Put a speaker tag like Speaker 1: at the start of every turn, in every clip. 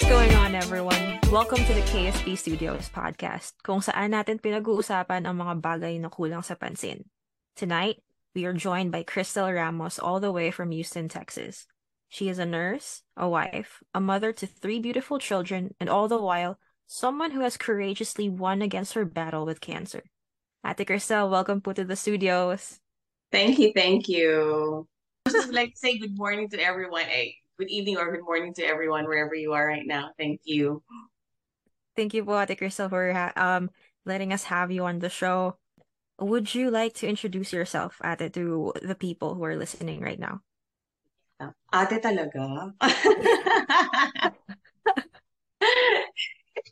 Speaker 1: What's going on, everyone? Welcome to the KSP Studios podcast, kung saan natin pinag-uusapan ang mga bagay na kulang sa pansin. Tonight, we are joined by Kristel Ramos all the way from Houston, Texas. She is a nurse, a wife, a mother to three beautiful children, and all the while, someone who has courageously won against her battle with cancer. Ate Kristel, welcome po to the studios.
Speaker 2: Thank you, thank you. I just like to say good morning to everyone. Hey, good evening or good morning to everyone wherever you are right now. Thank you.
Speaker 1: Thank you po, Ate Kristel, for um letting us have you on the show. Would you like to introduce yourself, Ate, to the people who are listening right now?
Speaker 2: Ate talaga?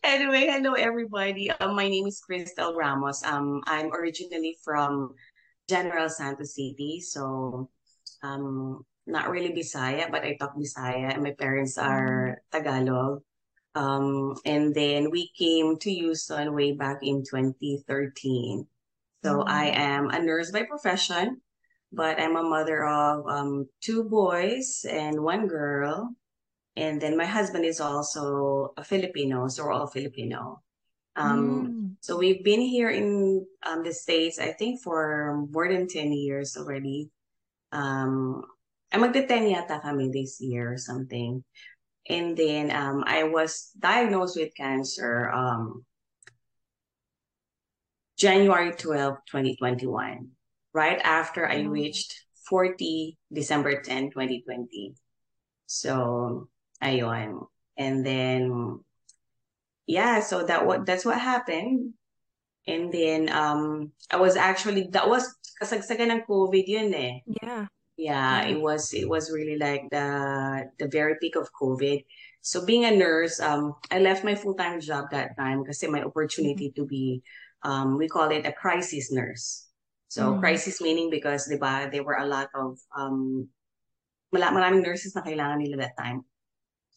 Speaker 2: anyway, hello everybody. Um, my name is Kristel Ramos. Um, I'm originally from General Santos City. So um, not really Bisaya, but I talk Bisaya. And my parents are Tagalog. Um, and then we came to Houston way back in 2013. So I am a nurse by profession, but I'm a mother of um, two boys and one girl. And then my husband is also a Filipino, so we're all Filipino. Um,
Speaker 1: Mm.
Speaker 2: So we've been here in um, the States, I think, for more than 10 years already. Um, ay magte-10 yata kami this year or something. And then um, I was diagnosed with cancer um, January 12, 2021, right after I
Speaker 1: Oh.
Speaker 2: reached 40 December 10, 2020. So, ayun. And then, yeah, so that what that's what happened. And then um I was actually that was kasagsagan ng COVID yun eh.
Speaker 1: Yeah.
Speaker 2: Yeah, it was it was really like the the very peak of COVID. So being a nurse, um, I left my full-time job that time kasi my opportunity to be, um, we call it a crisis nurse. So
Speaker 1: Mhm.
Speaker 2: crisis meaning because, di ba, there were a lot of um, maraming nurses na kailangan nila that time.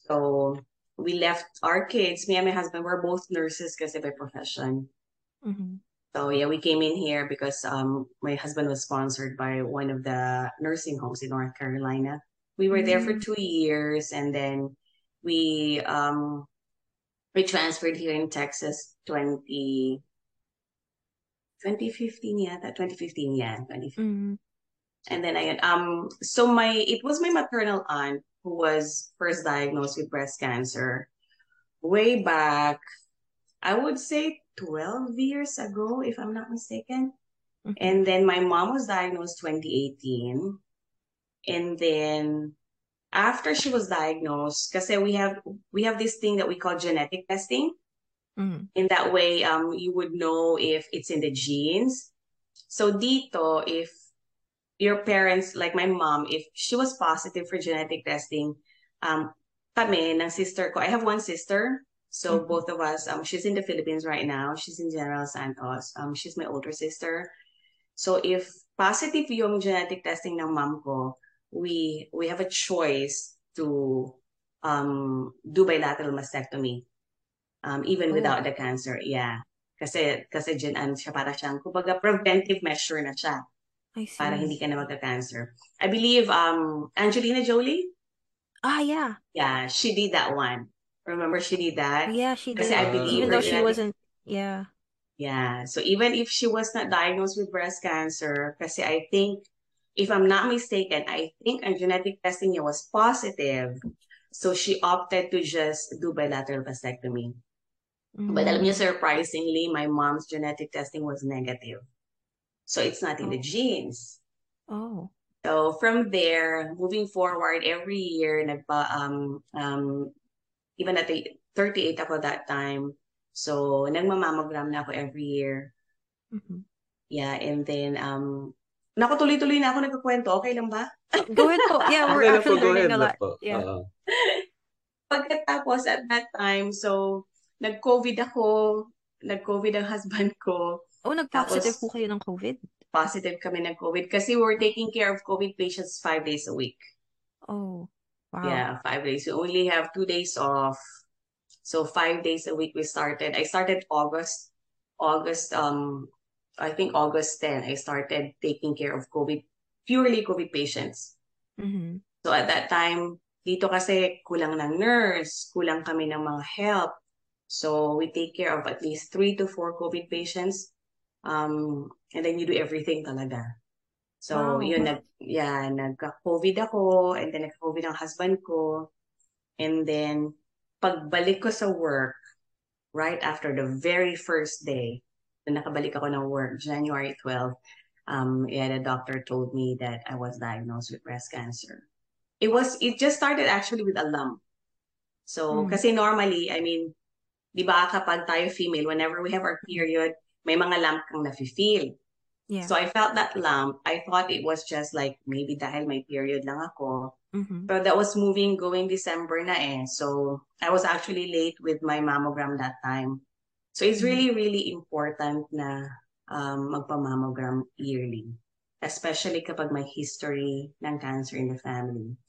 Speaker 2: So we left our kids, me and my husband, we're both nurses kasi by profession.
Speaker 1: Mhm.
Speaker 2: So yeah, we came in here because um my husband was sponsored by one of the nursing homes in North Carolina. We were there for
Speaker 1: Mm.
Speaker 2: two years and then we um we transferred here in Texas 20 2015 that 2015 yeah 2015
Speaker 1: Mhm.
Speaker 2: and then I um so my it was my maternal aunt who was first diagnosed with breast cancer way back I would say 12 years ago if I'm not mistaken
Speaker 1: Mhm.
Speaker 2: And then my mom was diagnosed 2018. And then after she was diagnosed, because we have we have this thing that we call genetic testing.
Speaker 1: Mhm.
Speaker 2: In that way, um, you would know if it's in the genes. So dito, if your parents, like my mom, if she was positive for genetic testing, um, kami ng sister ko, I have one sister. So
Speaker 1: Mhm.
Speaker 2: both of us, um, she's in the Philippines right now. She's in General Santos. Um, she's my older sister. So if positive yung genetic testing ng mom ko, we we have a choice to um do bilateral mastectomy um even
Speaker 1: Oh.
Speaker 2: without the cancer. Yeah. Kasi kasi dyan ano siya para siyang kumbaga preventive measure na siya
Speaker 1: I see.
Speaker 2: para hindi ka na magka-cancer. I believe um Angelina Jolie,
Speaker 1: Ah, yeah.
Speaker 2: yeah, she did that one. Remember she did that?
Speaker 1: Yeah, she did.
Speaker 2: I believe
Speaker 1: Even though she
Speaker 2: genetic
Speaker 1: wasn't, yeah.
Speaker 2: Yeah. So even if she was not diagnosed with breast cancer, kasi I think, if I'm not mistaken, I think ang genetic testing niya was positive. So she opted to just do bilateral mastectomy. But alam niyo,
Speaker 1: Mm.
Speaker 2: surprisingly, my mom's genetic testing was negative. So it's not in the
Speaker 1: Oh.
Speaker 2: genes.
Speaker 1: Oh.
Speaker 2: So from there, moving forward, every year, nagpa, um, um, even at the 38 ako that time. So, nagmamammogram na ako every year.
Speaker 1: Mhm.
Speaker 2: Yeah, and then, um, naku, tuloy-tuloy na ako nagkukwento. Okay lang ba?
Speaker 1: Go ahead po. Yeah, we're
Speaker 3: po,
Speaker 1: actually
Speaker 3: go
Speaker 1: learning
Speaker 3: ahead
Speaker 1: a lot.
Speaker 3: po.
Speaker 1: Yeah.
Speaker 3: Oo.
Speaker 2: Pagkatapos at that time, so, nag-COVID ako, nag-COVID ang husband ko,
Speaker 1: Oh, nag-positive
Speaker 2: Tapos-
Speaker 1: po kayo ng COVID?
Speaker 2: positive kami ng COVID kasi we're taking care of COVID patients five days a week.
Speaker 1: Oh, wow.
Speaker 2: Yeah, five days. We only have two days off. So five days a week we started. I started August, August, um, I think August 10, I started taking care of COVID, purely COVID patients.
Speaker 1: Mhm.
Speaker 2: So at that time, dito kasi kulang ng nurse, kulang kami ng mga help. So we take care of at least three to four COVID patients. Um, and then you do everything talaga. So,
Speaker 1: Wow.
Speaker 2: yun, nag, yeah, nagka-COVID ako, and then nagka-COVID ang husband ko. And then, pagbalik ko sa work, right after the very first day, na nakabalik ako ng work, January 12, um, yeah, the doctor told me that I was diagnosed with breast cancer. It was, it just started actually with a lump. So,
Speaker 1: Mm.
Speaker 2: kasi normally, I mean, di ba kapag tayo female, whenever we have our period, may mga lump kang nafe-feel.
Speaker 1: Yeah.
Speaker 2: So I felt that lump. I thought it was just like maybe dahil my period lang ako.
Speaker 1: Mhm.
Speaker 2: But that was moving going December na eh. So I was actually late with my mammogram that time. So it's
Speaker 1: Mhm.
Speaker 2: really, really important na um, magpa-mammogram yearly. Especially kapag may history ng cancer in the family.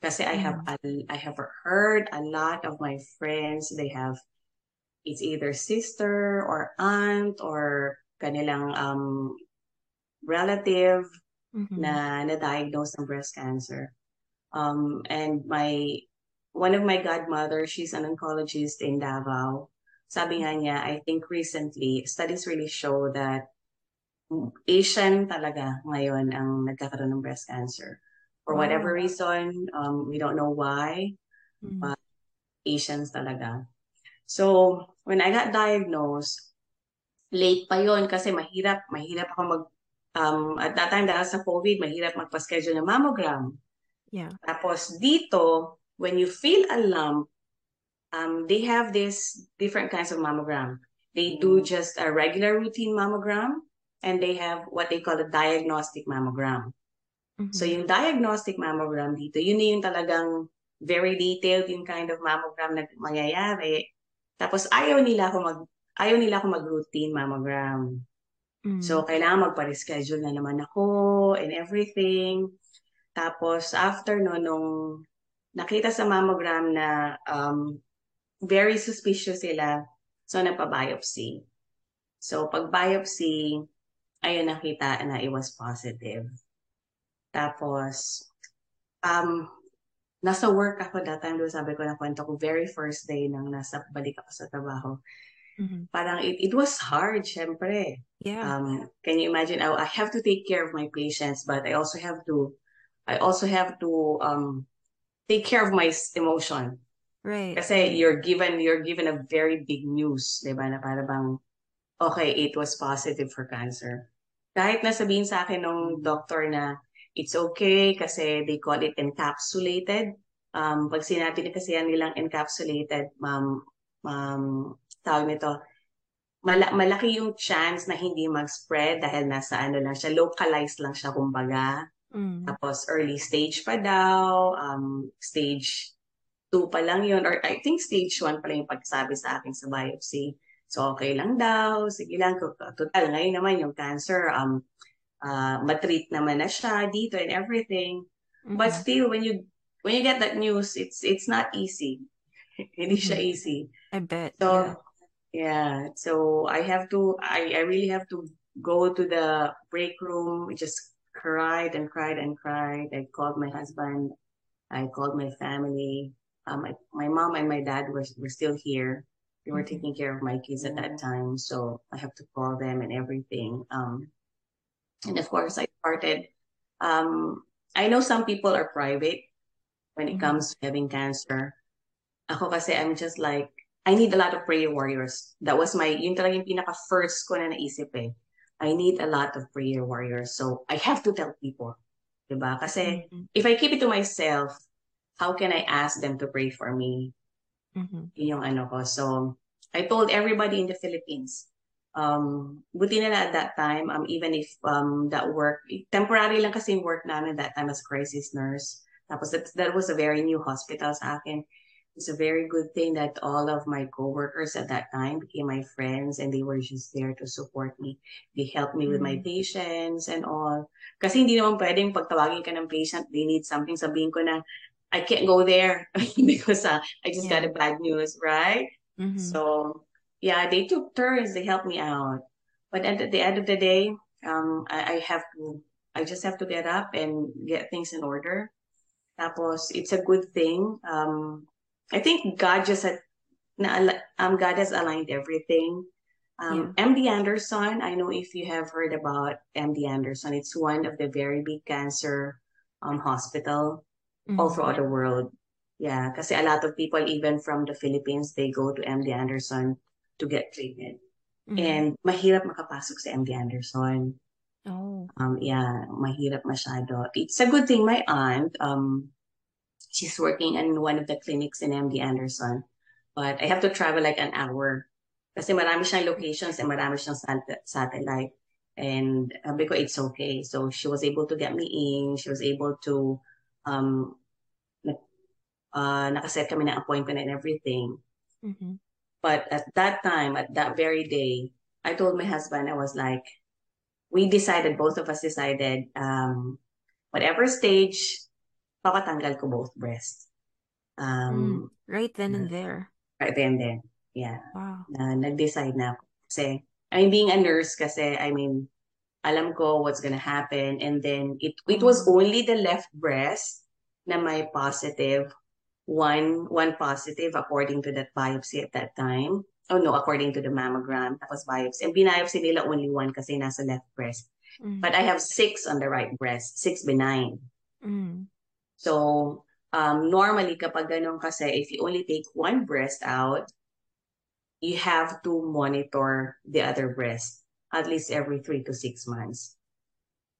Speaker 2: Kasi I have
Speaker 1: Mm.
Speaker 2: I have heard a lot of my friends, they have it's either sister or aunt or kanilang um, relative
Speaker 1: Mhm.
Speaker 2: na na-diagnose ng breast cancer. Um, and my, one of my godmother, she's an oncologist in Davao. Sabi nga niya, I think recently, studies really show that Asian talaga ngayon ang nagkakaroon ng breast cancer. For whatever
Speaker 1: Wow.
Speaker 2: reason, um, we don't know why,
Speaker 1: Mhm.
Speaker 2: Asians talaga. So, when I got diagnosed, late pa yon kasi mahirap, mahirap ako mag, um, at that time dahil sa COVID, mahirap magpa-schedule ng mammogram.
Speaker 1: Yeah.
Speaker 2: Tapos dito, when you feel a lump, um, they have this different kinds of mammogram. They do just a regular routine mammogram, and they have what they call a diagnostic mammogram. So
Speaker 1: Mhm.
Speaker 2: yung diagnostic mammogram dito, yun na yung talagang very detailed yung kind of mammogram na mangyayari. Tapos ayaw nila ako mag ayaw nila ako mag-routine mammogram.
Speaker 1: Mm.
Speaker 2: So kailangan magpa-reschedule na naman ako and everything. Tapos after no nung nakita sa mammogram na um, very suspicious sila, so nagpa-biopsy. So pag biopsy, ayun nakita na it was positive. Tapos um, nasa work ako that time, doon sabi ko na kwento ko, very first day nang nasa balik ako sa trabaho.
Speaker 1: Mhm.
Speaker 2: Parang it, it was hard, syempre.
Speaker 1: Yeah.
Speaker 2: Um, can you imagine? I, I have to take care of my patients, but I also have to, I also have to um, take care of my emotion.
Speaker 1: Right.
Speaker 2: Kasi you're given, you're given a very big news, di ba? Na para bang, okay, it was positive for cancer. Kahit na sabihin sa akin ng doctor na it's okay kasi they call it encapsulated. Um, pag sinabi na kasi yan nilang encapsulated, ma'am, ma'am, tawag nito, mala- malaki yung chance na hindi mag-spread dahil nasa ano lang siya, localized lang siya kumbaga.
Speaker 1: Mm.
Speaker 2: Tapos early stage pa daw, um, stage 2 pa lang yun, or I think stage 1 pa lang yung pagsabi sa akin sa biopsy. So okay lang daw, sige lang, total, ngayon naman yung cancer, um, uh, matreat naman na siya dito and everything. But
Speaker 1: Mhm.
Speaker 2: still, when you when you get that news, it's it's not easy. Hindi siya
Speaker 1: Mhm.
Speaker 2: easy.
Speaker 1: I bet.
Speaker 2: So,
Speaker 1: Yeah.
Speaker 2: Yeah. So I have to, I, I really have to go to the break room, just cried and cried and cried. I called my husband. I called my family. Um, my, my mom and my dad were, were still here. They were
Speaker 1: Mhm.
Speaker 2: taking care of my kids at that time. So I have to call them and everything. Um, and of course I started, um, I know some people are private when it
Speaker 1: Mhm.
Speaker 2: comes to having cancer. Ako kasi I'm just like, I need a lot of prayer warriors. That was my, yun talaga yung pinaka-first ko na naisip eh. I need a lot of prayer warriors. So I have to tell people. Diba? Kasi
Speaker 1: Mhm.
Speaker 2: if I keep it to myself, how can I ask them to pray for me?
Speaker 1: Mhm.
Speaker 2: Yun yung ano ko. So I told everybody in the Philippines. Um, buti na at that time, um, even if um, that work, temporary lang kasi yung work namin that time as crisis nurse. Tapos that, that was a very new hospital sa akin. It's a very good thing that all of my coworkers at that time became my friends and they were just there to support me. They helped me with my
Speaker 1: Mm.
Speaker 2: patients and all. Kasi hindi naman pwedeng pagtawagin ka ng patient, they need something, sabihin ko na, I can't go there because uh, I just got a bad news, right?
Speaker 1: Mhm.
Speaker 2: So yeah, they took turns. They helped me out. But at the end of the day, um, I, I have to. I just have to get up and get things in order. Tapos, it's a good thing. Um, I think God just had, na, um, God has aligned everything. Um, yeah. MD Anderson, I know if you have heard about MD Anderson, it's one of the very big cancer um, hospital mm-hmm. all throughout the world. Yeah, because a lot of people, even from the Philippines, they go to MD Anderson to get treatment. Mm-hmm. And mahirap makapasok sa MD Anderson.
Speaker 1: Oh.
Speaker 2: Um, yeah, mahirap masyado. It's a good thing my aunt, um, she's working in one of the clinics in MD Anderson. But I have to travel like an hour. Kasi marami siyang locations and marami siyang satellite. And sabi ko, it's okay. So she was able to get me in. She was able to, um, uh, nakaset kami ng appointment and everything.
Speaker 1: Mm-hmm.
Speaker 2: But at that time, at that very day, I told my husband, I was like, we decided, both of us decided, um, whatever stage, papatanggal ko both breasts. Um,
Speaker 1: mm, right then and there.
Speaker 2: Right then and then. Yeah.
Speaker 1: Wow.
Speaker 2: Na, nag-decide na ako. Kasi, I mean, being a nurse kasi, I mean, alam ko what's gonna happen. And then, it, it was mm. only the left breast na may positive. One, one positive according to that biopsy at that time. oh no, according to the mammogram, tapos biopsy. And binayopsy nila only one kasi nasa left breast. Mm. But I have six on the right breast, six benign.
Speaker 1: Mm.
Speaker 2: So, um, normally kapag ganun kasi, if you only take one breast out, you have to monitor the other breast at least every three to six months.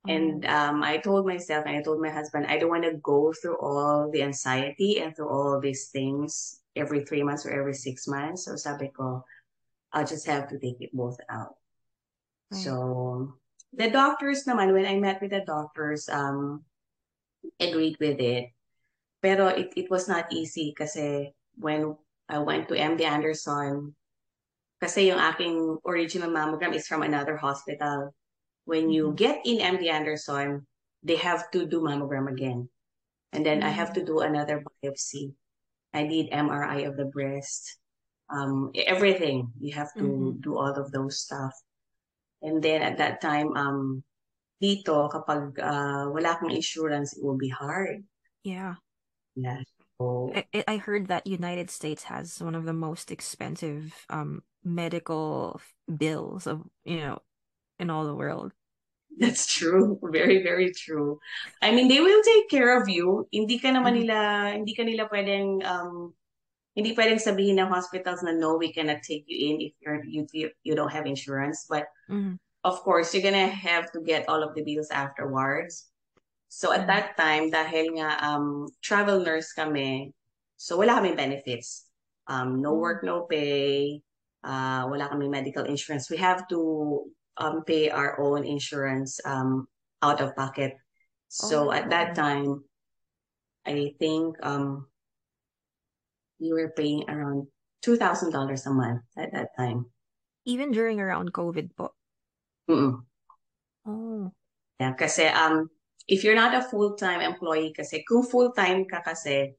Speaker 2: And um, I told myself and I told my husband, I don't want to go through all the anxiety and through all these things every three months or every six months. So sabi ko, I'll just have to take it both out. Right. So the doctors naman, when I met with the doctors, um, agreed with it. Pero it, it was not easy kasi when I went to MD Anderson, kasi yung aking original mammogram is from another hospital. When you mm-hmm. get in MD Anderson, they have to do mammogram again. And then. I have to mm-hmm. do another biopsy. I did MRI of the breast, um, everything. You have to mm-hmm. do all of those stuff. And then at that time, um, dito, kapag uh, wala kang insurance, it will be hard.
Speaker 1: Yeah.
Speaker 2: Yeah. So,
Speaker 1: I, I heard that United States has one of the most expensive um medical bills of you know in all the world.
Speaker 2: That's true. Very, very true. I mean, they will take care of you. Hindi ka naman mm-hmm. nila, hindi ka nila pwedeng, um, hindi pwedeng sabihin ng hospitals na no, we cannot take you in if you're, you, you, you don't have insurance. But
Speaker 1: mm-hmm.
Speaker 2: Of course, you're gonna have to get all of the bills afterwards. So at mm-hmm. that time, dahil nga um, travel nurse kami, so wala kaming benefits. Um, no mm. work, no pay. Uh, wala kaming medical insurance. We have to um, pay our own insurance um, out of pocket. So oh, at that time, I think um, we were paying around two thousand dollars a month at that time.
Speaker 1: Even during around COVID po.
Speaker 2: Mm-mm.
Speaker 1: Oh.
Speaker 2: Yeah, kasi um, if you're not a full-time employee kasi, kung full-time ka kasi,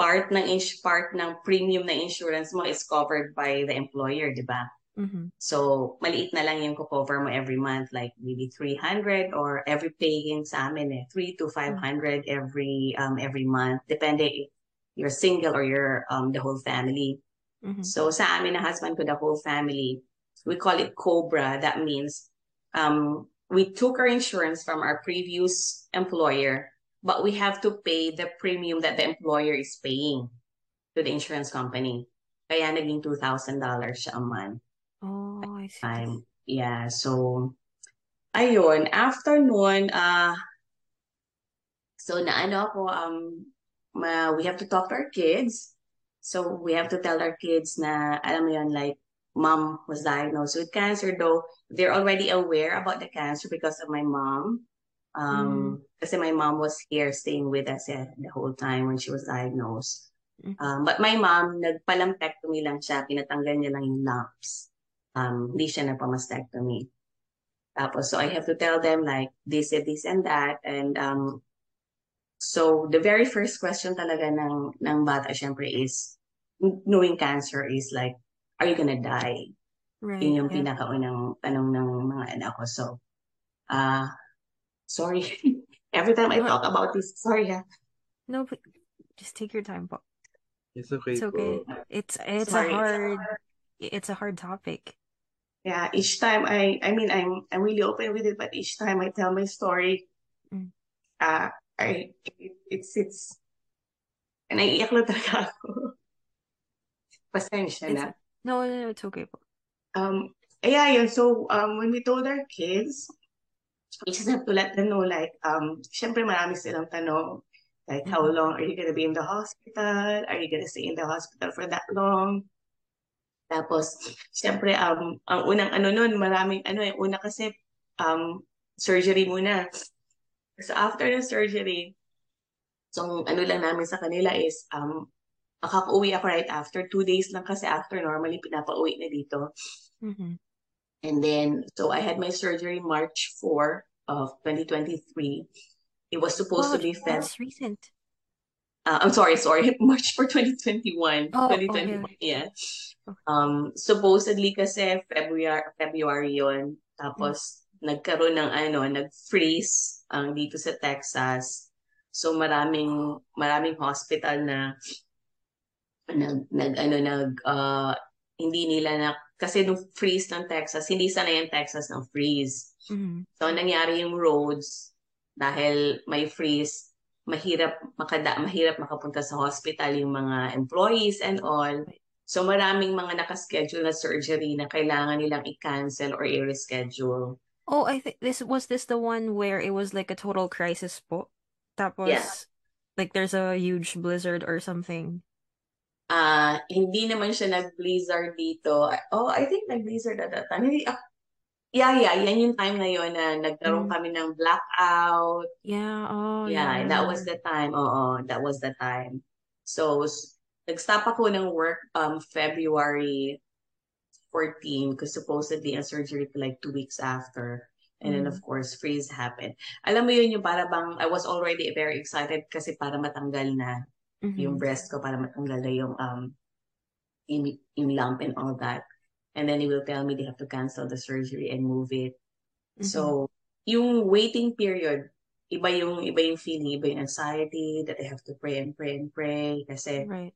Speaker 2: part ng ins- part ng premium na insurance mo is covered by the employer, di ba?
Speaker 1: Mm-hmm.
Speaker 2: So, maliit na lang yung cover mo every month, like maybe 300 or every paying sa amin eh, 3 to 500 every um every month, depende if you're single or you're um the whole family.
Speaker 1: Mm-hmm.
Speaker 2: So, sa amin na husband ko, the whole family, we call it COBRA. That means um we took our insurance from our previous employer, but we have to pay the premium that the employer is paying to the insurance company. Kaya naging $2,000 siya a month.
Speaker 1: Oh, I see.
Speaker 2: Yeah, so ayun, after noon, uh, so naano ako, um, ma, we have to talk to our kids. So we have to tell our kids na, alam mo yun, like, mom was diagnosed with cancer, though they're already aware about the cancer because of my mom. Um, mm. Kasi my mom was here staying with us eh, the whole time when she was diagnosed. Mm. Um, but my mom, nagpalampectomy lang siya, pinatanggal niya lang yung lumps um, hindi siya nagpa-mastectomy. Tapos, so I have to tell them like this and this and that. And um, so the very first question talaga ng, ng bata syempre is, knowing cancer is like, are you gonna die?
Speaker 1: Right.
Speaker 2: Yun yung
Speaker 1: yeah.
Speaker 2: pinakaunang tanong ng mga anak ko. So, uh, sorry. Every time I talk about this, sorry ha.
Speaker 1: No, but just take your time po.
Speaker 3: It's okay
Speaker 1: It's okay.
Speaker 3: po.
Speaker 1: It's it's a hard it's a hard topic.
Speaker 2: Yeah, each time I I mean I'm I'm really open with it, but each time I tell my story,
Speaker 1: Mm.
Speaker 2: uh I it, it's it's naiiyak na talaga ako. Pasensya
Speaker 1: It's
Speaker 2: na.
Speaker 1: No, no, no, it's okay.
Speaker 2: Um, yeah, yun. So, um, when we told our kids, we just have to let them know, like, um, syempre marami silang tanong, like, how
Speaker 1: Mhm.
Speaker 2: long are you gonna be in the hospital? Are you gonna stay in the hospital for that long? Tapos, syempre, um, ang unang ano nun, maraming, ano eh, una kasi, um, surgery muna. So, after the surgery, so, ano lang namin sa kanila is, um, makaka-uwi ako right after. Two days lang kasi after, normally, pinapa-uwi na dito.
Speaker 1: Mhm.
Speaker 2: And then, so I had my surgery March 4 of 2023. It was supposed
Speaker 1: Wow,
Speaker 2: to be Feb.
Speaker 1: that's recent.
Speaker 2: Uh, I'm sorry, sorry. March for 2021.
Speaker 1: Oh,
Speaker 2: 2021,
Speaker 1: okay.
Speaker 2: yeah.
Speaker 1: Okay.
Speaker 2: Um, supposedly kasi February, February yon. Tapos, nagkaroon ng ano, nag-freeze ang dito sa Texas. So, maraming, maraming hospital na nag, nag ano, nag, uh, hindi nila na, kasi nung freeze ng Texas, hindi sanay yung Texas ng freeze.
Speaker 1: Mhm.
Speaker 2: So, ang nangyari yung roads, dahil may freeze, mahirap makada, mahirap makapunta sa hospital yung mga employees and all. So, maraming mga nakaschedule na surgery na kailangan nilang i-cancel or i-reschedule.
Speaker 1: Oh, I think this was this the one where it was like a total crisis po. Tapos
Speaker 2: Yeah.
Speaker 1: like there's a huge blizzard or something.
Speaker 2: Ah, hindi naman siya nag-blizzard dito. Oh, I think nag-blizzard at that time. Hindi, ah, yeah, yeah, yan yung time na yun na nagkaroon
Speaker 1: Mm.
Speaker 2: kami ng blackout.
Speaker 1: Yeah, oh
Speaker 2: Yeah,
Speaker 1: yeah,
Speaker 2: that was the time. Oo, that was the time. So, nag-stop ako ng work um February 14 because supposedly ang surgery to like two weeks after. And then,
Speaker 1: Mm.
Speaker 2: of course, freeze happened. Alam mo yun, yung para bang, I was already very excited kasi para matanggal na yung
Speaker 1: Mhm.
Speaker 2: breast ko, para matanggal na yung, um, yung, yung lump and all that. And then they will tell me they have to cancel the surgery and move it.
Speaker 1: Mhm.
Speaker 2: So, yung waiting period, iba yung iba yung feeling, iba yung anxiety that I have to pray and pray and pray kasi
Speaker 1: Right.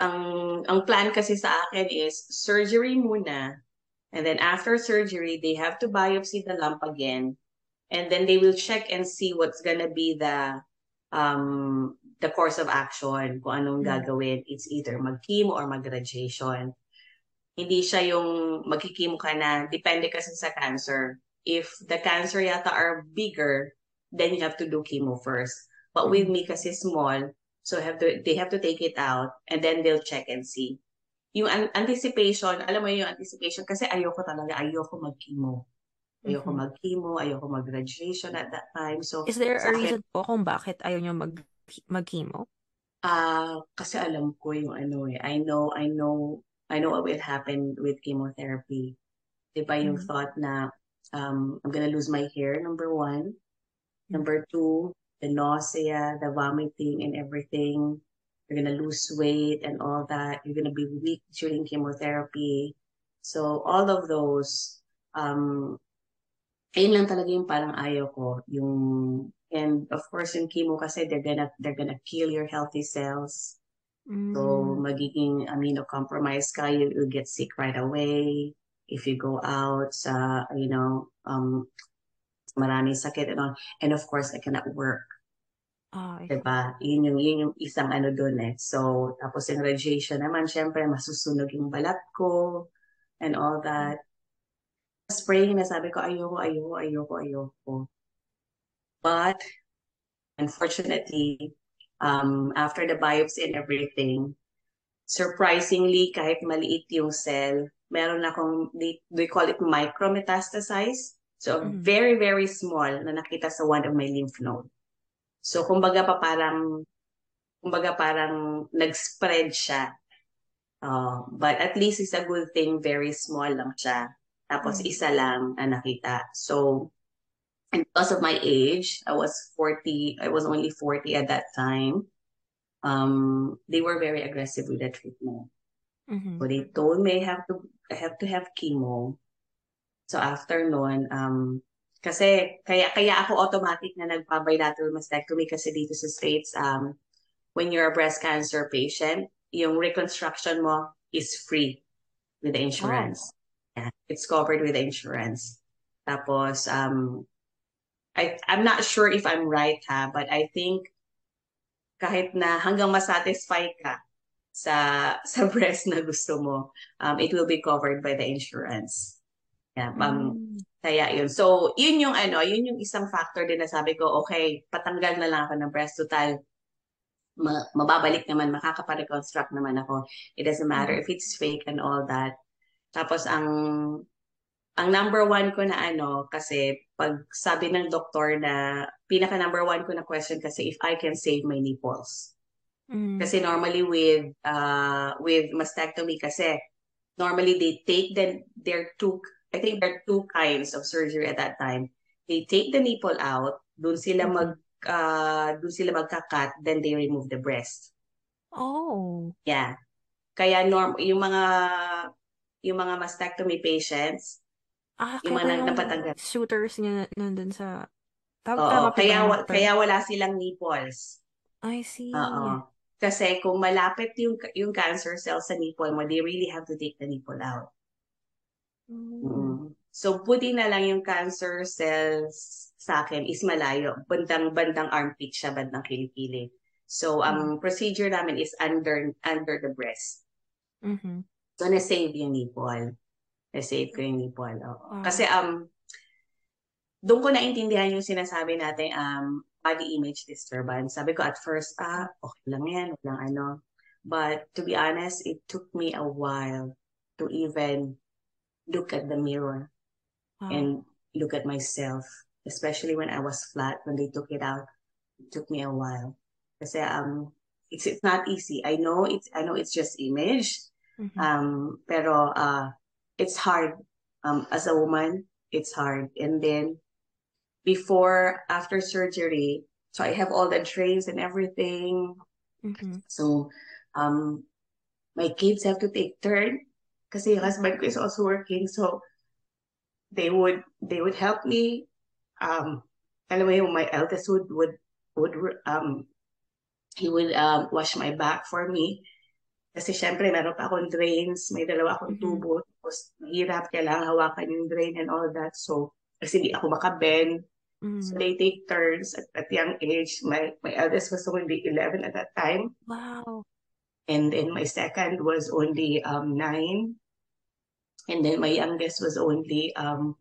Speaker 2: ang ang plan kasi sa akin is surgery muna and then after surgery they have to biopsy the lump again and then they will check and see what's gonna be the um the course of action kung anong
Speaker 1: Mm.
Speaker 2: gagawin it's either mag-chemo or mag-radiation hindi siya yung magkikimo ka na depende kasi sa cancer. If the cancer yata are bigger then you have to do chemo first. But with
Speaker 1: Mhm.
Speaker 2: me kasi small so have to they have to take it out and then they'll check and see. Yung an- anticipation alam mo yung anticipation? Kasi ayoko talaga ayoko mag-chemo. Ayoko
Speaker 1: Mhm.
Speaker 2: mag-chemo ayoko mag-radiation at that time. So
Speaker 1: Is there a reason po kung bakit ayaw niyo mag mag-chemo?
Speaker 2: ah kasi alam ko yung ano eh I know I know I know what will happen with chemotherapy di ba yung
Speaker 1: Mm.
Speaker 2: thought na um I'm gonna lose my hair number one
Speaker 1: Mm.
Speaker 2: Number two, the nausea, the vomiting and everything. You're gonna lose weight and all that. You're gonna be weak during chemotherapy. So all of those, um, ayun lang talaga yung parang ayaw ko. Yung, and of course yung chemo kasi they're gonna, they're gonna kill your healthy cells. So
Speaker 1: Mm.
Speaker 2: magiging immunocompromised ka, you, you'll get sick right away. If you go out sa, you know, um, maraming sakit and all. And of course, I cannot work.
Speaker 1: Ah, I.
Speaker 2: Diba? Yun yung, yun yung isang ano dun eh. So, tapos yung radiation naman, syempre, masusunog yung balat ko and all that. Spraying na sabi ko, ayoko, ayoko, ayoko, ayoko. But, unfortunately, um, after the biopsy and everything, surprisingly, kahit maliit yung cell, meron akong, they, they call it micrometastasize. So,
Speaker 1: Mhm.
Speaker 2: very, very small na nakita sa one of my lymph node. So, kumbaga pa parang, kumbaga parang nag-spread siya. Uh, but at least it's a good thing, very small lang siya. Tapos
Speaker 1: Mm.
Speaker 2: isa lang na nakita. So, and because of my age, I was 40, I was only 40 at that time. Um, they were very aggressive with the treatment.
Speaker 1: Mhm.
Speaker 2: So they told me I have to I have to have chemo. So after noon, um, kasi kaya kaya ako automatic na nagpa-bilateral mastectomy kasi dito sa States um when you're a breast cancer patient, yung reconstruction mo is free with the insurance. Oh. Yeah, it's covered with the insurance. Tapos um I I'm not sure if I'm right ha, but I think kahit na hanggang masatisfy ka sa sa breast na gusto mo, um, it will be covered by the insurance. Yeah, um, mm. kaya yun. So, yun yung ano, yun yung isang factor din na sabi ko, okay, patanggal na lang ako ng breast total. Ma- mababalik naman, makakapa-reconstruct naman ako. It doesn't matter mm. if it's fake and all that. Tapos ang ang number one ko na ano, kasi pag sabi ng doktor na, pinaka number one ko na question kasi if I can save my nipples. Mm. Kasi normally with uh with mastectomy kasi normally they take the their two I think there are two kinds of surgery at that time. They take the nipple out, doon sila mm-hmm. mag uh doon sila magka-cut, then they remove the breast.
Speaker 1: Oh.
Speaker 2: Yeah. Kaya norm yung mga yung mga mastectomy patients,
Speaker 1: Ah, yung mga nagpatanggal. Shooters niya nandun sa...
Speaker 2: Tawag, Oo, kaya, wa, kaya wala silang nipples.
Speaker 1: I see.
Speaker 2: Oo. Kasi kung malapit yung yung cancer cells sa nipple mo, they really have to take the nipple out. Mm. Mm. So, puti na lang yung cancer cells sa akin is malayo. Bandang, bandang armpit siya, bandang kilikili. So, ang mm. procedure namin is under under the breast.
Speaker 1: Mm-hmm.
Speaker 2: So, na-save yung nipple. Na-save ko yung nipple. Oh. Kasi, um, doon ko naintindihan yung sinasabi natin, um, body image disturbance. Sabi ko at first, ah, okay lang yan, walang ano. But to be honest, it took me a while to even look at the mirror wow. and look at myself, especially when I was flat, when they took it out. It took me a while. Kasi um, it's, it's not easy. I know it's, I know it's just image. Mm-hmm. Um, pero uh, it's hard um, as a woman. It's hard. And then before, after surgery, so I have all the drains and everything. Mm-hmm. So um, my kids have to take turn because your husband is also working. So they would they would help me. Um, anyway, my eldest would would would um he would um wash my back for me. Kasi syempre, meron pa akong drains, may dalawa akong mm-hmm. tubo. Tapos, mahirap, kailangan hawakan yung drain and all that. So, kasi di ako makabend. Mm. So they take turns at, at young age. My my eldest was only 11 at that time.
Speaker 1: Wow.
Speaker 2: And then my second was only um, nine. And then my youngest was only, um,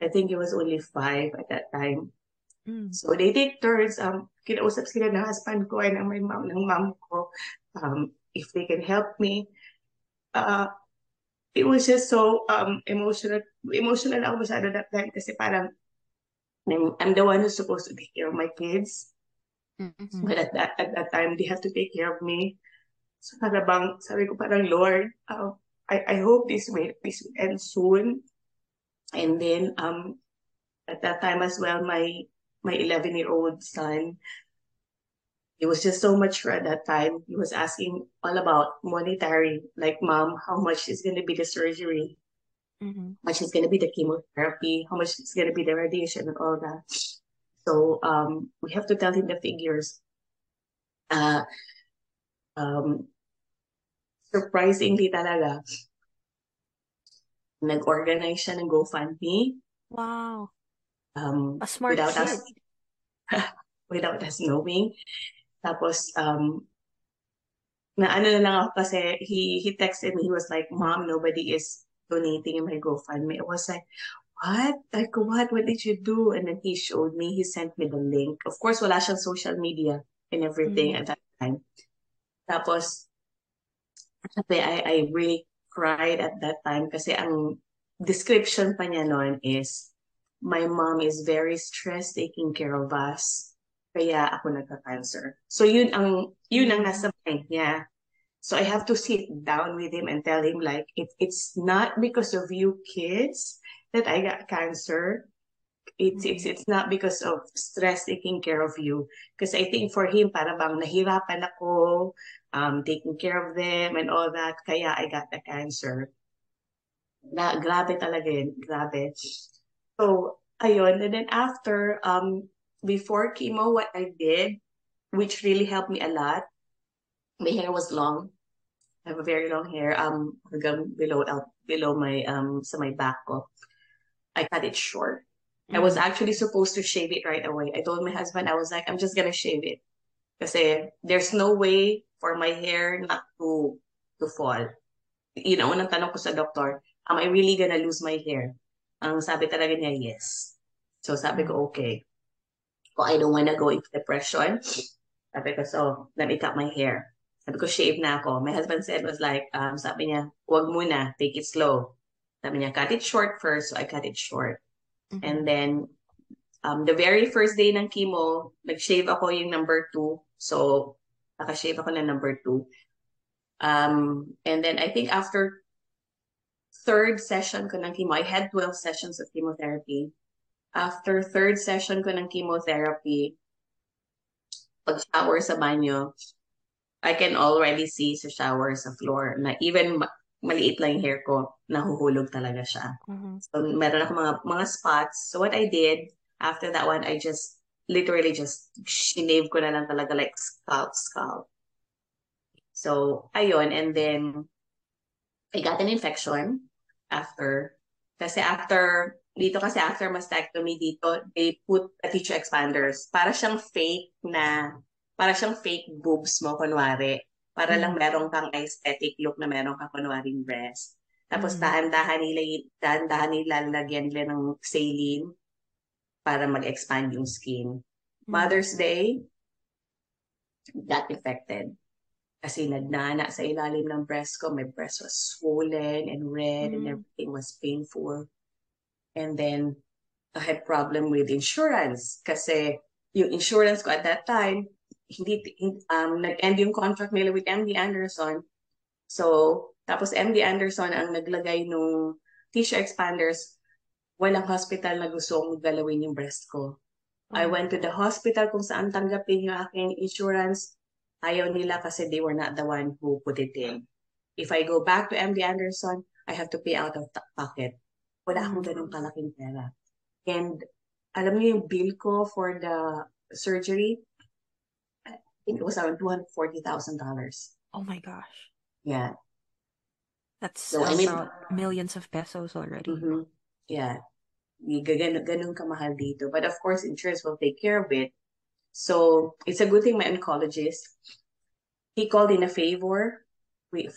Speaker 2: I think it was only five at that time. Mm. So they take turns. Um, kinausap sila ng husband ko and ng my mom, ng mom ko. Um, if they can help me. Uh, it was just so um, emotional. Emotional ako masyado that time kasi parang I'm, I'm the one who's supposed to take care of my kids. Mm-hmm. But at that at that time, they have to take care of me. So parang sabi ko parang Lord, uh, I I hope this will this will end soon. And then um at that time as well, my my 11 year old son, It was just so mature at that time. He was asking all about monetary, like mom, how much is going to be the surgery? mm-hmm. how much is going to be the chemotherapy, how much is going to be the radiation and all that. So um, we have to tell him the figures. Uh, um, surprisingly talaga, nag-organize siya ng GoFundMe.
Speaker 1: Wow.
Speaker 2: Um,
Speaker 1: A smart
Speaker 2: without
Speaker 1: kid.
Speaker 2: us, without us knowing. Tapos, um, na ano na lang ako kasi he, he texted me, he was like, Mom, nobody is donating in my GoFundMe. I was like, what? Like, what? What did you do? And then he showed me, he sent me the link. Of course, wala siyang social media and everything mm-hmm. at that time. Tapos, I, I really cried at that time kasi ang description pa niya noon is, my mom is very stressed taking care of us. Kaya ako nagka-cancer. So yun ang, yun ang nasa mind niya. So I have to sit down with him and tell him like it, it's not because of you kids that I got cancer. It's it's it's not because of stress taking care of you. Because I think for him, para bang nahirapan ako um, taking care of them and all that. Kaya I got the cancer. Na, grabe talaga yun. Grabe. So, ayun. And then after, um, before chemo, what I did, which really helped me a lot, my hair was long. I have a very long hair, um, hanggang below, below my, um, sa my back ko. I cut it short. I was
Speaker 1: Mm.
Speaker 2: actually supposed to shave it right away. I told my husband, I was like, I'm just gonna shave it. Kasi there's no way for my hair not to to fall. Yun ang unang tanong ko sa doktor, am I really gonna lose my hair? Ang sabi talaga niya, yes. So sabi ko, okay. Kung I don't wanna go into depression, sabi ko, so let me cut my hair. Sabi ko, shave na ako. My husband said, was like, um, sabi niya, huwag muna, take it slow. Sabi niya, cut it short first, so I cut it short.
Speaker 1: Mhm.
Speaker 2: And then, um, the very first day ng chemo, nag-shave ako yung number two. So, naka-shave ako ng number two. Um, and then I think after third session ko ng chemo, I had 12 sessions of chemotherapy. After third session ko ng chemotherapy, pag-shower sa banyo, I can already see sa shower sa floor na even ma- maliit lang yung hair ko, nahuhulog talaga siya.
Speaker 1: Mhm.
Speaker 2: So, meron ako mga, mga spots. So, what I did, after that one, I just, literally just, shinave ko na lang talaga, like, scalp, scalp. So, ayun, and then, I got an infection after, kasi after, dito kasi after mastectomy dito, they put a tissue expanders. Para siyang fake na, para siyang fake boobs mo, kunwari. Para lang
Speaker 1: Mhm.
Speaker 2: meron kang aesthetic look na meron kang kunwaring breast. Tapos
Speaker 1: Mhm.
Speaker 2: dahan-dahan nila, dahan-dahan nila lagyan nila ng saline para mag-expand yung skin.
Speaker 1: Mhm.
Speaker 2: Mother's Day, got infected. Kasi nagnana sa ilalim ng breast ko. My breast was swollen and red and
Speaker 1: Mm.
Speaker 2: everything was painful. And then, I had problem with insurance. Kasi yung insurance ko at that time, hindi, hin- um, nag-end yung contract nila with MD Anderson. So, tapos MD Anderson ang naglagay nung tissue expanders, walang hospital na gusto kong galawin yung breast ko. I
Speaker 1: Mhm.
Speaker 2: went to the hospital kung saan tanggapin yung aking insurance. Ayaw nila kasi they were not the one who put it in. If I go back to MD Anderson, I have to pay out of pocket. Wala akong ganong kalaking pera. And alam niyo yung bill ko for the surgery, I think it was around $240,000.
Speaker 1: Oh my gosh.
Speaker 2: Yeah.
Speaker 1: That's
Speaker 2: So, I mean-
Speaker 1: millions of pesos already.
Speaker 2: Mhm. Yeah. Ganun, ganun kamahal dito. But of course, insurance will take care of it. So, it's a good thing my oncologist, he called in a favor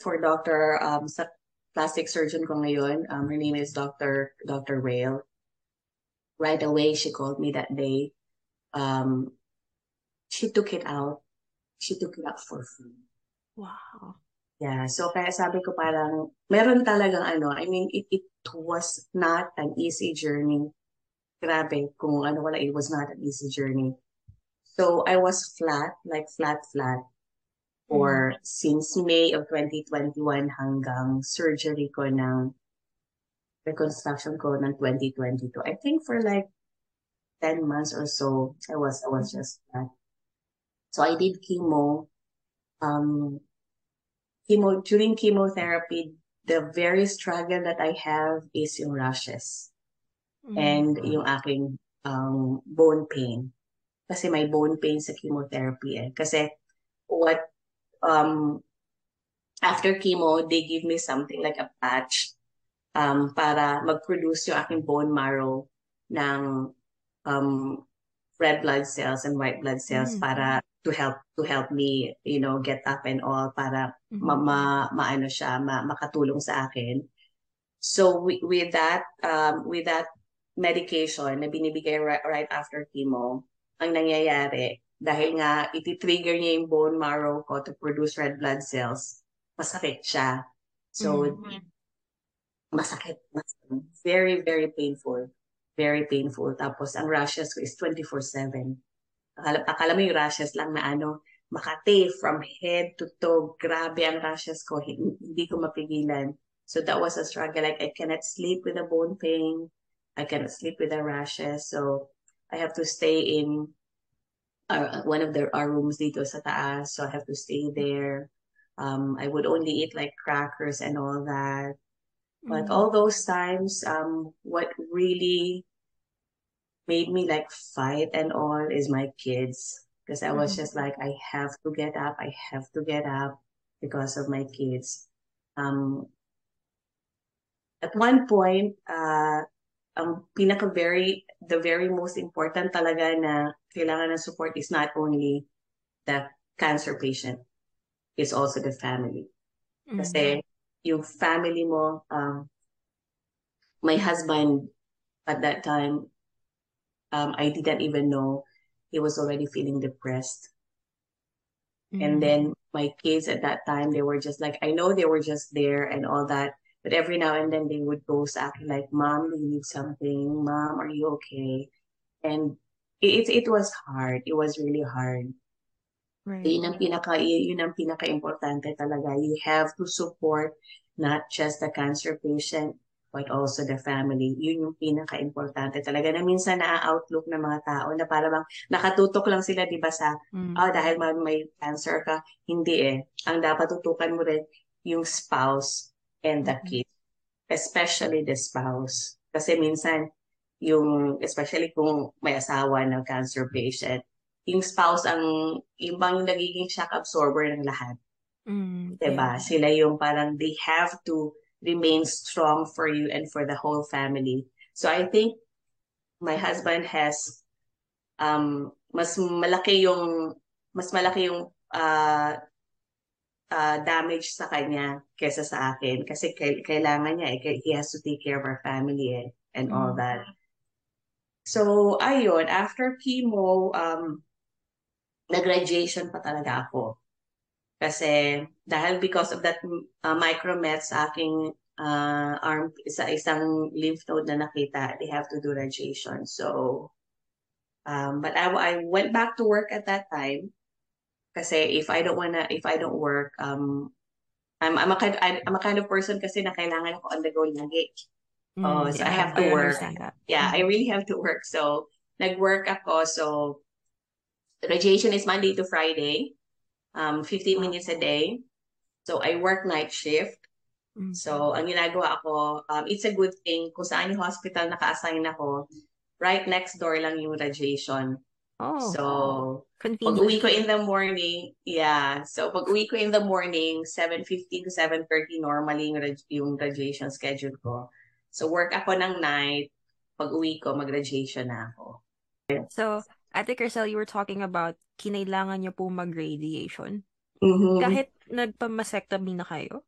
Speaker 2: for Dr. Um, sa plastic surgeon ko ngayon. Um, her name is Dr. Dr. Rail. Right away, she called me that day. Um, she took it out. She took it out for free.
Speaker 1: Wow.
Speaker 2: Yeah, so kaya sabi ko parang meron talagang ano, I mean, it, it was not an easy journey. Grabe, kung ano wala, it was not an easy journey. So I was flat, like flat, flat for since May of 2021 hanggang surgery ko ng reconstruction ko ng 2022. I think for like 10 months or so, I was, I was just flat. So I did chemo. Um, chemo, during chemotherapy, the very struggle that I have is yung rashes
Speaker 1: Mhm.
Speaker 2: and yung aking um, bone pain. Kasi may bone pain sa chemotherapy eh. Kasi what, um, after chemo, they give me something like a patch um, para mag-produce yung aking bone marrow ng um, red blood cells and white blood cells
Speaker 1: Mm.
Speaker 2: para to help to help me you know get up and all para
Speaker 1: Mhm.
Speaker 2: ma, ma maano siya ma, makatulong sa akin so with, with that um with that medication na binibigay right, right after chemo ang nangyayari dahil nga iti-trigger niya yung bone marrow ko to produce red blood cells masakit siya so
Speaker 1: Mhm.
Speaker 2: masakit, masakit. Very, very painful. Very painful. Tapos, ang rashes ko is 24-7. Akala, akala mo yung rashes lang na ano, Makati, from head to toe, grabe ang rashes ko. Hindi, hindi ko mapigilan. So, that was a struggle. Like, I cannot sleep with a bone pain. I cannot sleep with the rashes. So, I have to stay in our, one of their our rooms dito sa taas. So, I have to stay there. Um, I would only eat like crackers and all that. But
Speaker 1: Mhm.
Speaker 2: all those times, um, what really made me like fight and all is my kids. Because I was
Speaker 1: Mhm.
Speaker 2: just like, I have to get up, I have to get up because of my kids. Um, at one point, uh, ang pinaka very, the very most important talaga na kailangan ng support is not only the cancer patient, it's also the family. Kasi yung family mo, um, my husband at that time, um, I didn't even know he was already feeling depressed. And
Speaker 1: Mhm.
Speaker 2: then my kids at that time, they were just like, I know they were just there and all that. But every now and then they would go sa akin like, Mom, do you need something? Mom, are you okay? And it, it, it was hard. It was really hard.
Speaker 1: Right.
Speaker 2: Yun ang pinaka, yun ang pinaka-importante talaga. You have to support not just the cancer patient, but also the family. Yun yung pinaka-importante talaga na minsan na-outlook ng mga tao na parang nakatutok lang sila, di ba, sa,
Speaker 1: Mm.
Speaker 2: ah, dahil may, may cancer ka. Hindi eh. Ang dapat tutukan mo rin yung spouse and the
Speaker 1: Mhm.
Speaker 2: kid. Especially the spouse. Kasi minsan, yung, especially kung may asawa na cancer patient, yung spouse ang, yung bang nagiging shock absorber ng lahat.
Speaker 1: Mm.
Speaker 2: Diba?
Speaker 1: Yeah.
Speaker 2: Sila yung parang they have to remain strong for you and for the whole family. So I think my husband has um mas malaki yung mas malaki yung uh, uh, damage sa kanya kesa sa akin kasi kailangan niya eh, he has to take care of our family eh, and all
Speaker 1: Mm.
Speaker 2: that. So ayun, after chemo um nag-radiation pa talaga ako. Kasi dahil because of that uh, micromet sa aking uh, arm, sa isang lymph node na nakita, they have to do radiation. So, um, but I, I went back to work at that time. Kasi if I don't wanna, if I don't work, um, I'm, I'm, a kind, I'm a kind of person kasi na kailangan ako on the go lagi.
Speaker 1: Mm.
Speaker 2: Oh, so I have to
Speaker 1: I
Speaker 2: work. Yeah, I
Speaker 1: Mhm.
Speaker 2: really have to work. So, nag-work ako. So, radiation is Monday to Friday, um, 15
Speaker 1: Wow.
Speaker 2: minutes a day. So, I work night shift.
Speaker 1: Mm.
Speaker 2: So, ang ginagawa ako, um, it's a good thing kung saan yung hospital naka-assign ako, right next door lang yung radiation.
Speaker 1: Oh,
Speaker 2: So, pag
Speaker 1: convenient.
Speaker 2: uwi ko in the morning, yeah. So, pag uwi ko in the morning, 7.50 to 7.30 normally yung, rad- yung radiation schedule ko. So, work ako ng night. Pag uwi ko, mag-radiation na ako.
Speaker 1: So, Ate Crystal, you were talking about kinailangan niyo po mag-radiation.
Speaker 2: Mhm.
Speaker 1: Kahit nagpa-mastectomy na kayo?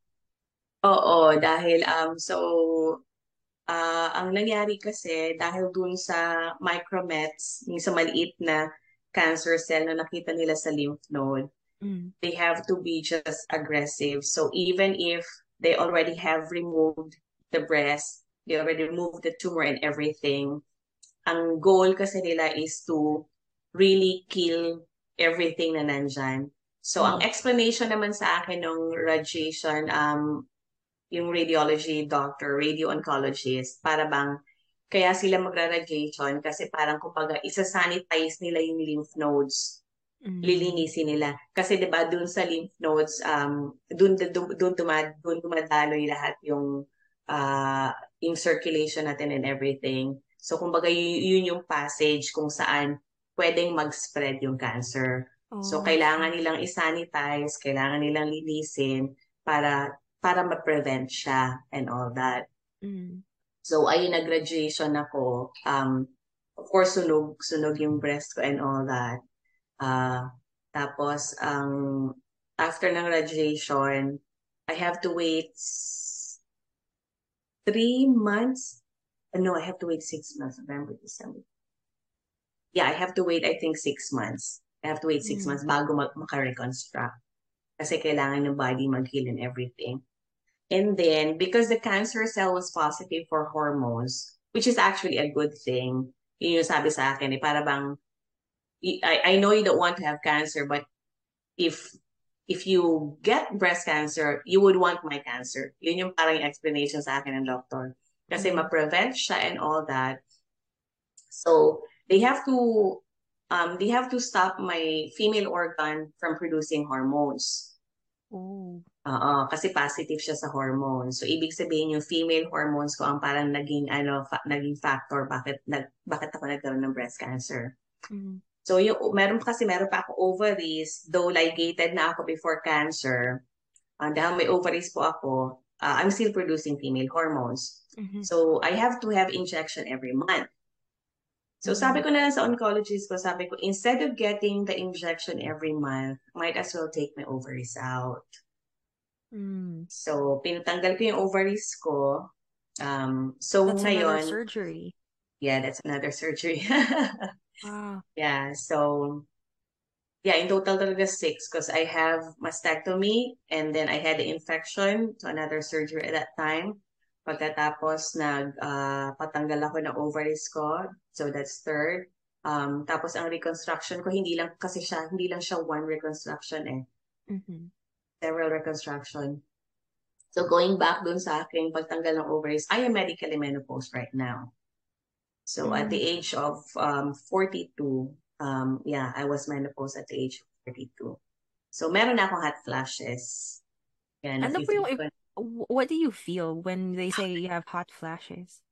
Speaker 2: Oo, dahil um so ah ang nangyari kasi dahil dun sa micromets, yung sa maliit na cancer cell na nakita nila sa lymph node,
Speaker 1: Mm.
Speaker 2: they have to be just aggressive. So even if they already have removed the breast, they already removed the tumor and everything, ang goal kasi nila is to really kill everything na nandyan. So ang
Speaker 1: Mm.
Speaker 2: explanation naman sa akin ng radiation, um, yung radiology doctor, radio oncologist, para bang kaya sila magra-radiation kasi parang kumbaga isa-sanitize nila yung lymph nodes
Speaker 1: Mm.
Speaker 2: lilinisin nila. Kasi 'di ba doon sa lymph nodes um doon doon dumad doon dumadaloy lahat yung uh, yung circulation natin and everything. So kumbaga y- yun yung passage kung saan pwedeng mag-spread yung cancer. So
Speaker 1: Oh,
Speaker 2: kailangan
Speaker 1: okay.
Speaker 2: nilang i-sanitize, kailangan nilang linisin para para ma-prevent siya and all that.
Speaker 1: Mm.
Speaker 2: So ayun nag-graduation ako. Um of course sunog sunog yung breast ko and all that. Ah, tapos ang after ng graduation, I have to wait three months. Uh, No, I have to wait six months. November, December. Yeah, I have to wait, I think, six months. I have to wait six
Speaker 1: Mm.
Speaker 2: months bago mag maka-reconstruct. Kasi kailangan ng body mag-heal and everything. And then, because the cancer cell was positive for hormones, which is actually a good thing, yun yung sabi sa akin, eh, para bang, I, I know you don't want to have cancer, but if if you get breast cancer, you would want my cancer. Yun yung parang yung explanation sa akin ng doctor. Kasi
Speaker 1: Mm.
Speaker 2: ma-prevent siya and all that. So, they have to um they have to stop my female organ from producing hormones.
Speaker 1: Oh.
Speaker 2: Oo, kasi positive siya sa hormones. So, ibig sabihin yung female hormones ko ang parang naging, ano, fa- naging factor bakit, nag, bakit ako nagkaroon ng breast cancer.
Speaker 1: Mm.
Speaker 2: So, yung, meron kasi, meron pa ako ovaries, though ligated na ako before cancer, uh, dahil may ovaries po ako, uh, I'm still producing female hormones.
Speaker 1: Mhm.
Speaker 2: So, I have to have injection every month. So, sabi ko na lang sa oncologist ko, sabi ko, instead of getting the injection every month, might as well take my ovaries out.
Speaker 1: Mm.
Speaker 2: So, pinatanggal ko yung ovaries ko. Um, so,
Speaker 1: That's another
Speaker 2: ngayon,
Speaker 1: surgery.
Speaker 2: yeah, that's another surgery.
Speaker 1: Wow.
Speaker 2: yeah, so, yeah, in total talaga six because I have mastectomy and then I had the infection, so another surgery at that time. Pagkatapos, nag, uh, patanggal ako ng ovaries ko, so that's third. Um, tapos ang reconstruction ko, hindi lang kasi siya, hindi lang siya one reconstruction eh.
Speaker 1: Mhm.
Speaker 2: Several reconstruction. So going back dun sa aking pagtanggal ng ovaries, I am medically menopause right now. So at the age of um, 42, um, yeah, I was menopause at the age of 42. So meron na akong hot flashes. Yeah,
Speaker 1: Ano po yung
Speaker 2: nafe-feel ko
Speaker 1: Wh- What do you feel when they say you have hot flashes?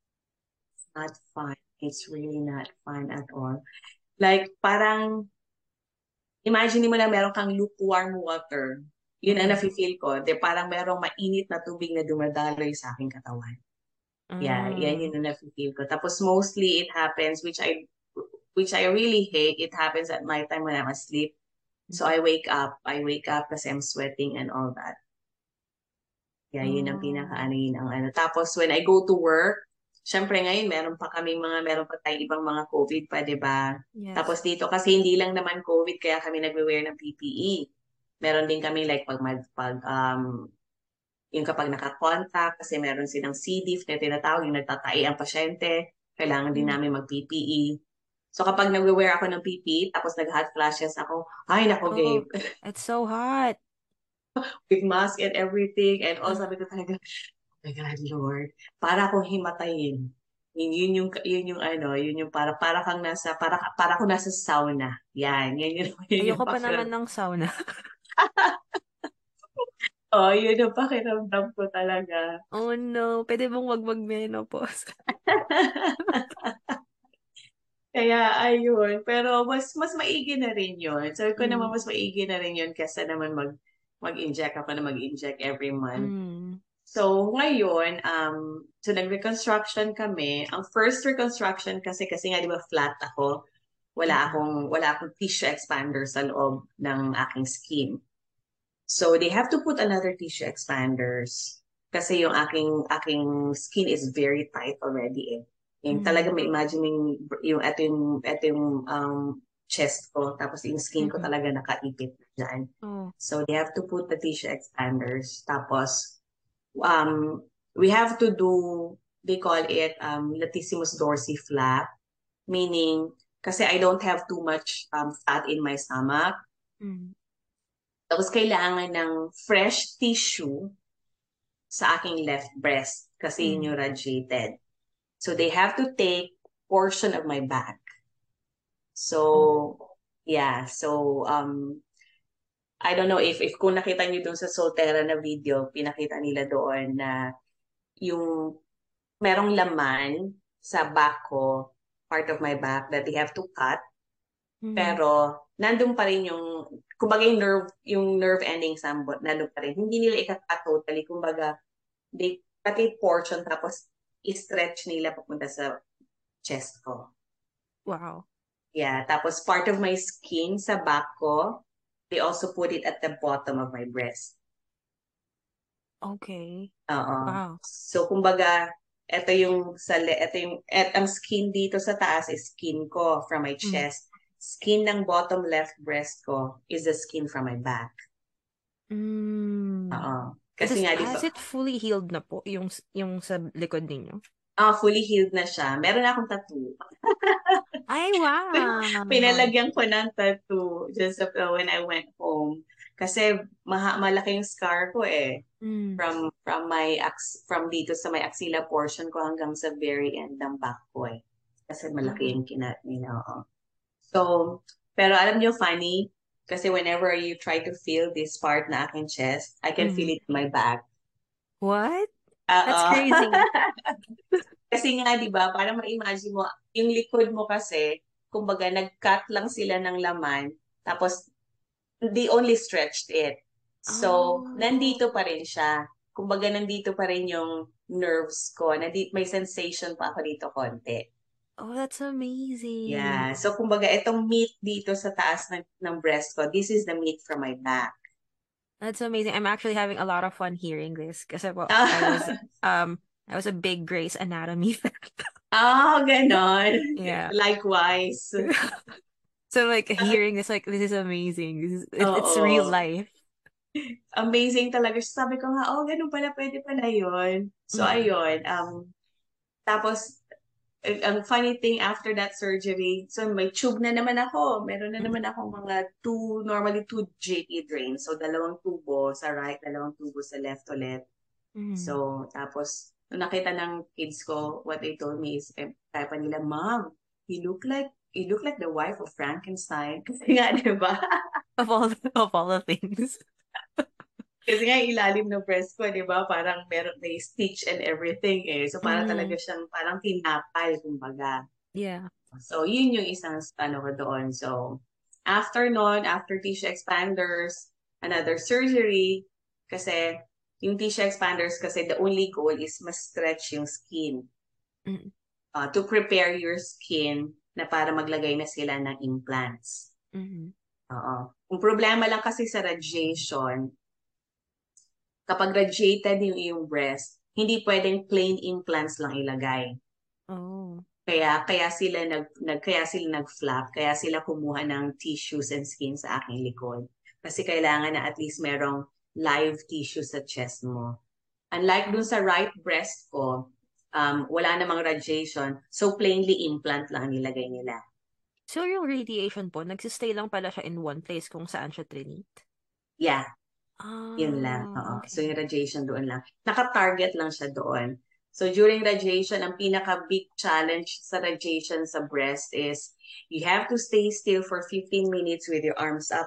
Speaker 2: it's not fun. It's really not fun at all. Like parang, imagine mo na meron kang lukewarm water. Yun ang nafe-feel ko. De, parang merong mainit na tubig na dumadaloy sa aking katawan. Yeah, yan
Speaker 1: Mm.
Speaker 2: yun ang nafe-feel ko. Tapos mostly it happens, which I which I really hate, it happens at night time when I'm asleep. So I wake up, I wake up kasi I'm sweating and all that. Yeah, yun ang
Speaker 1: Oh.
Speaker 2: pinaka ano yun ang ano. Tapos when I go to work, syempre ngayon meron pa kaming mga, meron pa tayong ibang mga COVID pa, di ba?
Speaker 1: Yes.
Speaker 2: Tapos dito kasi hindi lang naman COVID kaya kami nagwe-wear ng PPE. Meron din kami like pag mag pag um yung kapag naka-contact kasi meron silang C. diff na tinatawag yung nagtatai ang pasyente, kailangan din
Speaker 1: Mm.
Speaker 2: namin mag-PPE. So kapag nagwe-wear ako ng PPE tapos nag-hot flashes ako, ay nako
Speaker 1: Oh.
Speaker 2: Gabe,
Speaker 1: It's so hot.
Speaker 2: with mask and everything and all sabi ko talaga, oh my God, Lord, para akong himatayin. Yun, yun yung yun yung ano, yun yung para para kang nasa para para ako nasa sauna. Yan, yan yun, yun
Speaker 1: Ayoko pa naman ng sauna.
Speaker 2: Oh, yun yung pakiramdam ko talaga.
Speaker 1: Oh no, pwede bang wag mag-menopause?
Speaker 2: Kaya ayun, pero mas mas maigi na rin yun. Sabi ko
Speaker 1: Mm.
Speaker 2: naman mas maigi na rin yun kesa naman mag mag-inject ako na mag-inject every month.
Speaker 1: Mm.
Speaker 2: So, ngayon, um, so nag-reconstruction kami. Ang first reconstruction kasi, kasi nga di ba flat ako, wala akong, wala akong tissue expander sa loob ng aking skin. So, they have to put another tissue expanders kasi yung aking, aking skin is very tight already eh. Yung
Speaker 1: Mm.
Speaker 2: talaga may imagine yung, yung, ito yung, ito yung um, chest ko, tapos yung skin ko talaga nakaipit dyan.
Speaker 1: Oh.
Speaker 2: So they have to put the tissue expanders. Tapos, um, we have to do, they call it um, latissimus dorsi flap, meaning, kasi I don't have too much um, fat in my stomach.
Speaker 1: Mm.
Speaker 2: Tapos kailangan ng fresh tissue sa aking left breast kasi
Speaker 1: Mm.
Speaker 2: yung radiated. So they have to take portion of my back. So, yeah. So, um, I don't know if if kung nakita niyo doon sa Soltera na video, pinakita nila doon na yung merong laman sa back ko, part of my back that they have to cut.
Speaker 1: Mhm.
Speaker 2: Pero nandun pa rin yung kumbaga yung nerve yung nerve endings nandun pa rin. Hindi nila ikakat totally. Kumbaga they cut a portion tapos i-stretch nila papunta sa chest ko.
Speaker 1: Wow.
Speaker 2: Yeah, tapos part of my skin sa back ko, they also put it at the bottom of my breast.
Speaker 1: Okay.
Speaker 2: Oo.
Speaker 1: Wow.
Speaker 2: So kumbaga, ito yung sa le- ito yung et, ang skin dito sa taas is skin ko from my
Speaker 1: Mm.
Speaker 2: chest. Skin ng bottom left breast ko is the skin from my back.
Speaker 1: Mm.
Speaker 2: Oo. Kasi nga di
Speaker 1: has
Speaker 2: ba,
Speaker 1: it fully healed na po yung yung sa likod ninyo?
Speaker 2: ah fully healed na siya. Meron na akong tattoo.
Speaker 1: Ay, wow.
Speaker 2: Pinalagyan ko ng tattoo just of- when I went home. Kasi maha, malaki yung scar ko eh.
Speaker 1: Mm.
Speaker 2: From from my ax from dito sa may axilla portion ko hanggang sa very end ng back ko eh. Kasi malaki yung kinat nila. oo. So, pero alam niyo funny, Kasi whenever you try to feel this part na aking chest, I can feel
Speaker 1: Mm.
Speaker 2: it in my back.
Speaker 1: What?
Speaker 2: Oo.
Speaker 1: That's crazy.
Speaker 2: Kasi nga, di ba, para ma-imagine mo, yung likod mo kasi, kumbaga, nag-cut lang sila ng laman, tapos, they only stretched it. So,
Speaker 1: Oh.
Speaker 2: nandito pa rin siya. Kumbaga, nandito pa rin yung nerves ko. Nandito, may sensation pa ako dito konti.
Speaker 1: Oh, that's amazing.
Speaker 2: Yeah. So, kumbaga, itong meat dito sa taas ng, ng breast ko, this is the meat from my back.
Speaker 1: That's amazing. I'm actually having a lot of fun hearing this kasi po, I was um I was a big Grey's Anatomy fan.
Speaker 2: Oh, ganon.
Speaker 1: Yeah.
Speaker 2: Likewise.
Speaker 1: So like hearing this like this is amazing. This is it, it's real
Speaker 2: Oo.
Speaker 1: life.
Speaker 2: Amazing talaga. Sabi ko nga, oh, ganun pala, pwede pala yun. So,
Speaker 1: Mm.
Speaker 2: ayun. Um, tapos, ang funny thing after that surgery, so may tube na naman ako. Meron na naman ako mga two, normally two JP drains. So, dalawang tubo sa right, dalawang tubo sa left ulit.
Speaker 1: Mm.
Speaker 2: So, tapos, nung nakita ng kids ko, what they told me is, eh, pa nila, Mom, you look like, you look like the wife of Frankenstein. Kasi nga, di ba?
Speaker 1: Of all of all the things.
Speaker 2: Kasi nga, ilalim ng breast ko, di ba? Parang meron, may stitch and everything eh. So, parang
Speaker 1: Mm.
Speaker 2: talaga siyang, parang tinapal, kumbaga.
Speaker 1: Yeah.
Speaker 2: So, yun yung isang, ano ko doon. So, after nun, after tissue expanders, another surgery, kasi, yung tissue expanders kasi the only goal is mas stretch yung skin.
Speaker 1: Mm.
Speaker 2: Uh, to prepare your skin na para maglagay na sila ng implants.
Speaker 1: Mhm.
Speaker 2: Oo. Ang problema lang kasi sa radiation, kapag radiated yung iyong breast, hindi pwedeng plain implants lang ilagay.
Speaker 1: Oh.
Speaker 2: Kaya kaya sila nag, nag kaya sila nag-flap, kaya sila kumuha ng tissues and skin sa aking likod. Kasi kailangan na at least merong live tissue sa chest mo. Unlike dun sa right breast ko, um, wala namang radiation, so plainly implant lang ang nilagay nila.
Speaker 1: So yung radiation po, nagsistay lang pala siya in one place kung saan siya trinit?
Speaker 2: Yeah,
Speaker 1: Ah,
Speaker 2: yun lang. Oo.
Speaker 1: okay.
Speaker 2: So yung radiation doon lang. Naka-target lang siya doon. So during radiation, ang pinaka-big challenge sa radiation sa breast is you have to stay still for 15 minutes with your arms up.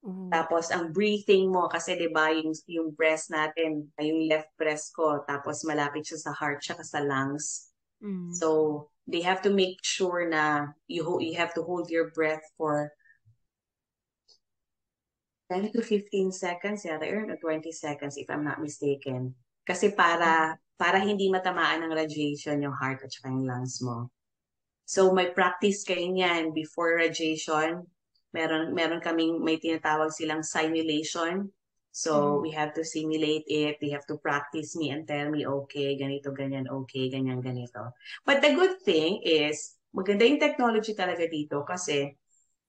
Speaker 1: Ooh.
Speaker 2: Tapos ang breathing mo, kasi 'di ba yung, yung breast natin, yung left breast ko, tapos malapit siya sa heart, siya sa lungs.
Speaker 1: Mm.
Speaker 2: So they have to make sure na you ho- you have to hold your breath for 10 to 15 seconds yata, or 20 seconds if I'm not mistaken. Kasi para para hindi matamaan ng radiation yung heart at yung lungs mo. So may practice kayo niyan before radiation. Meron meron kaming may tinatawag silang simulation. So
Speaker 1: Mhm.
Speaker 2: we have to simulate it. They have to practice me and tell me, okay, ganito, ganyan, okay, ganyan, ganito. But the good thing is, maganda yung technology talaga dito kasi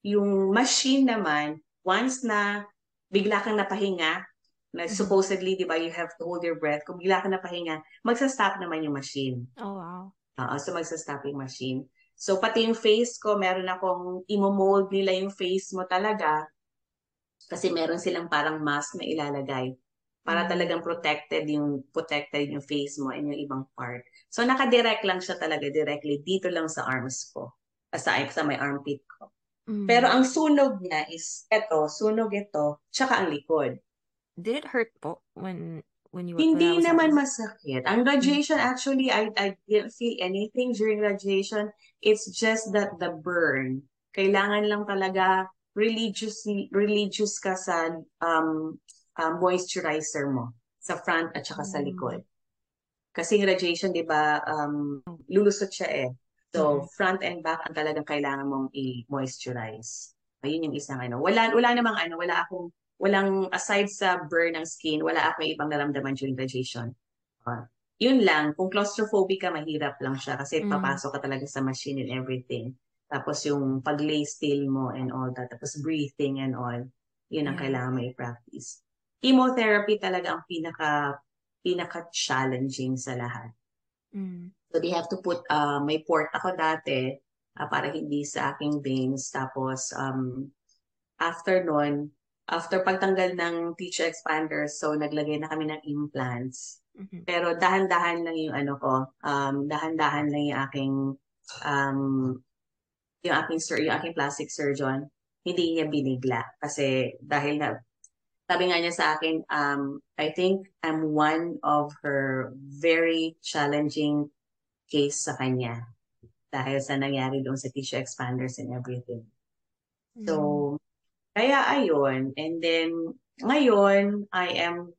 Speaker 2: yung machine naman, once na bigla kang napahinga, na
Speaker 1: Mhm.
Speaker 2: supposedly, di ba, you have to hold your breath. Kung bigla kang napahinga, magsa-stop naman yung machine.
Speaker 1: Oh, wow.
Speaker 2: Oo, so magsa-stop yung machine. So pati yung face ko, meron akong imo-mold nila yung face mo talaga kasi meron silang parang mask na ilalagay para
Speaker 1: Mm.
Speaker 2: talagang protected yung protected yung face mo and yung ibang part. So naka-direct lang siya talaga directly dito lang sa arms ko. Sa, sa may armpit ko.
Speaker 1: Mm.
Speaker 2: Pero ang sunog niya is eto, sunog ito, tsaka ang likod.
Speaker 1: Did it hurt po when when you were
Speaker 2: Hindi
Speaker 1: when
Speaker 2: naman masakit. Ang radiation, actually, I, I didn't feel anything during radiation. It's just that the burn. Kailangan lang talaga religious, religious ka sa um, uh, moisturizer mo sa front at saka sa
Speaker 1: Mm.
Speaker 2: likod. Kasi radiation, di ba, um, lulusot siya eh. So,
Speaker 1: Mhm.
Speaker 2: front and back ang talagang kailangan mong i-moisturize. Ayun yung isang ano. Wala, wala namang ano, wala akong, walang, aside sa burn ng skin, wala akong ibang naramdaman during radiation. Uh, yun lang, kung claustrophobic ka, mahirap lang siya kasi
Speaker 1: Mm.
Speaker 2: papasok ka talaga sa machine and everything. Tapos yung pag-lay still mo and all that. Tapos breathing and all. Yun ang
Speaker 1: Yeah.
Speaker 2: kailangan mo i-practice. Chemotherapy talaga ang pinaka pinaka-challenging sa lahat.
Speaker 1: Mm.
Speaker 2: So they have to put, uh, may port ako dati uh, para hindi sa aking veins. Tapos um, after nun, after pagtanggal ng tissue expanders, so naglagay na kami ng implants.
Speaker 1: Mhm.
Speaker 2: Pero dahan-dahan lang yung ano ko, um, dahan-dahan lang yung aking, um, yung aking, sur- yung aking plastic surgeon. hindi niya binigla. Kasi dahil na, sabi nga niya sa akin, um, I think I'm one of her very challenging case sa kanya dahil sa nangyari doon sa tissue expanders and everything. So,
Speaker 1: Mm.
Speaker 2: Kaya ayun. And then, ngayon, I am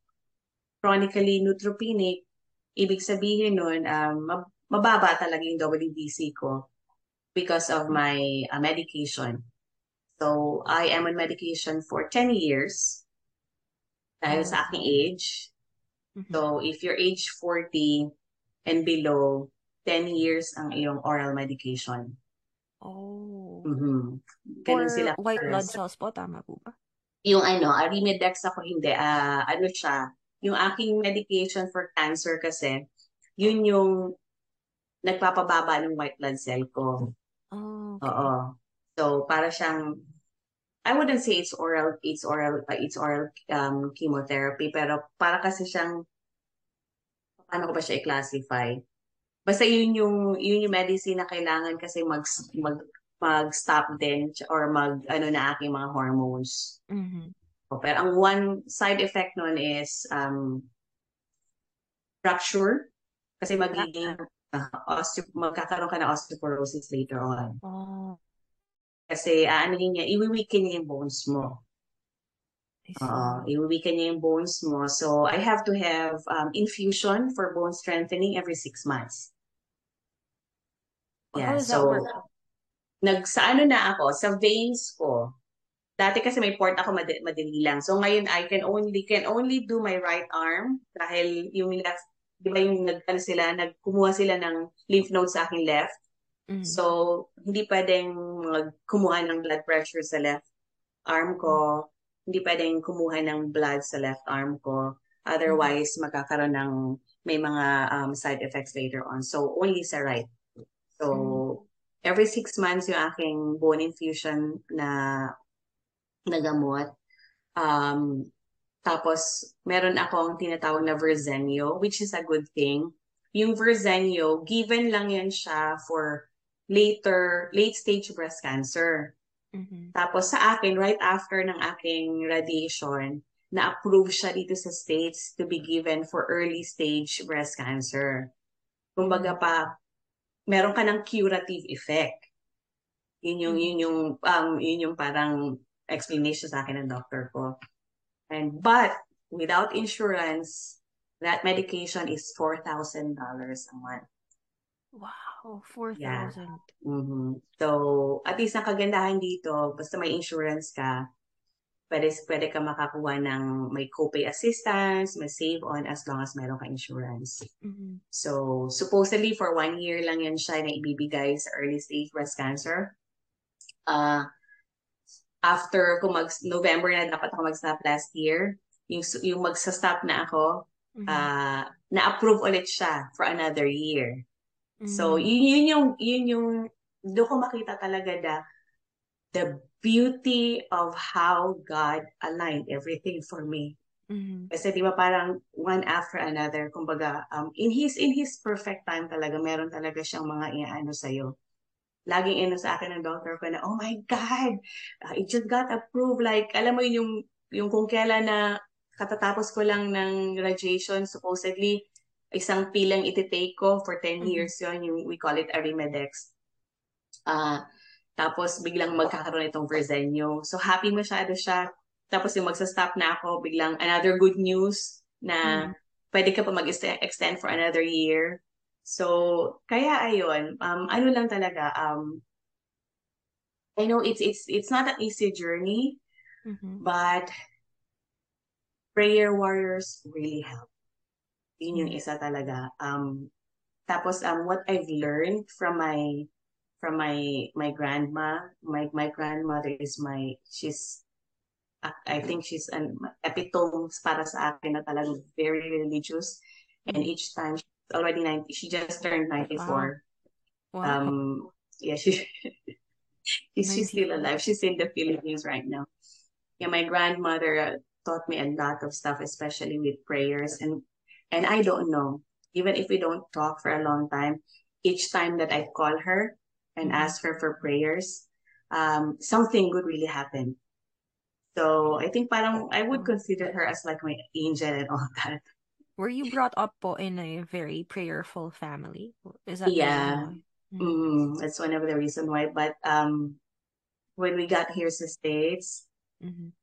Speaker 2: chronically neutropenic. Ibig sabihin nun, um, mab- mababa talaga yung WBC ko because of my uh, medication. So, I am on medication for 10 years dahil
Speaker 1: Oh.
Speaker 2: sa aking age.
Speaker 1: Mhm.
Speaker 2: So, if you're age 40 and below, 10 years ang iyong oral medication.
Speaker 1: Oh.
Speaker 2: Mhm.
Speaker 1: For
Speaker 2: Ganun sila.
Speaker 1: white blood cells po, tama po ba?
Speaker 2: Yung ano, Arimidex ako hindi. ah ano siya, yung aking medication for cancer kasi, yun yung nagpapababa ng white blood cell ko.
Speaker 1: Oh, okay.
Speaker 2: Oo. So, para siyang, I wouldn't say it's oral, it's oral, uh, it's oral um, chemotherapy, pero para kasi siyang, paano ko ba siya i-classify? Basta yun yung, yun yung medicine na kailangan kasi mag, mag, mag-stop din or mag, ano na aking mga hormones.
Speaker 1: Mhm.
Speaker 2: Pero ang one side effect nun is um, fracture kasi magiging uh, osteo, magkakaroon ka ng osteoporosis later on.
Speaker 1: Oh,
Speaker 2: Kasi aanuhin niya, iwiweaken niya yung bones mo.
Speaker 1: I see.
Speaker 2: Oo, iwiweaken niya yung bones mo. So I have to have um, infusion for bone strengthening every six months. Yeah, so nag sa ano na ako, sa veins ko. Dati kasi may port ako mad- madali lang. So ngayon I can only can only do my right arm dahil yung left, di ba yung nag ano sila, nagkumuha sila ng lymph nodes sa aking left.
Speaker 1: Mhm.
Speaker 2: So hindi pwedeng magkumuha ng blood pressure sa left arm ko. Hindi pwedeng kumuha ng blood sa left arm ko. Otherwise, magkakaroon ng may mga um, side effects later on. So only sa right. So every six months yung aking bone infusion na na gamot. Um, tapos, meron akong tinatawag na Verzenio, which is a good thing. Yung Verzenio, given lang yan siya for later, late stage breast cancer.
Speaker 1: Mhm.
Speaker 2: Tapos sa akin, right after ng aking radiation, na-approve siya dito sa States to be given for early stage breast cancer. Kumbaga pa, meron ka ng curative effect. Yun yung, yun yung, um, yun yung parang explanation sa akin ng doctor ko. And, but, without insurance, that medication is $4,000 a month.
Speaker 1: Wow, 4,000.
Speaker 2: Mhm. So, at least ang kagandahan dito, basta may insurance ka, pwede, pwede ka makakuha ng may copay assistance, may save on as long as meron ka insurance.
Speaker 1: Mhm.
Speaker 2: So, supposedly for one year lang yan siya na ibibigay sa early stage breast cancer. Uh, after ko mag November na dapat ako mag-stop last year, yung, yung magsa-stop na ako,
Speaker 1: Mhm.
Speaker 2: uh, na-approve ulit siya for another year. So,
Speaker 1: Mhm.
Speaker 2: yun, yun yung, yun yung, doon ko makita talaga the, the beauty of how God aligned everything for me.
Speaker 1: Mhm.
Speaker 2: Kasi di ba parang one after another, kumbaga, um, in his, in his perfect time talaga, meron talaga siyang mga iaano sa'yo. Laging ino sa akin ng doctor ko na, oh my God, uh, it just got approved. Like, alam mo yun yung, yung kung kailan na katatapos ko lang ng radiation, supposedly, isang pilang iti-take ko for 10
Speaker 1: Mhm.
Speaker 2: years yon yung we call it Arimidex. Ah, tapos biglang magkakaroon itong Verzenio. So happy masyado siya. Tapos yung magsa-stop na ako, biglang another good news na
Speaker 1: Mhm.
Speaker 2: pwede ka pa mag-extend for another year. So, kaya ayun, um, ano lang talaga, um, I know it's it's it's not an easy journey,
Speaker 1: Mhm.
Speaker 2: but prayer warriors really help. Yun yung
Speaker 1: Mhm.
Speaker 2: isa talaga. Um, tapos um, what I've learned from my from my my grandma, my my grandmother is my she's I think she's an epitome para sa akin na talagang very religious. And each time she's already 90, she just turned 94.
Speaker 1: Wow.
Speaker 2: Um, yeah, she she's, she's still alive. She's in the Philippines right now. Yeah, my grandmother uh, taught me a lot of stuff, especially with prayers. And and I don't know, even if we don't talk for a long time, each time that I call her and ask her for prayers, um, something good really happened. So I think parang I would
Speaker 1: Oh.
Speaker 2: consider her as like my angel and all that.
Speaker 1: Were you brought up po in a very prayerful family? Is that
Speaker 2: Yeah.
Speaker 1: Mm.
Speaker 2: mm, that's one of the reason why. But um, when we got here to States,
Speaker 1: Mhm.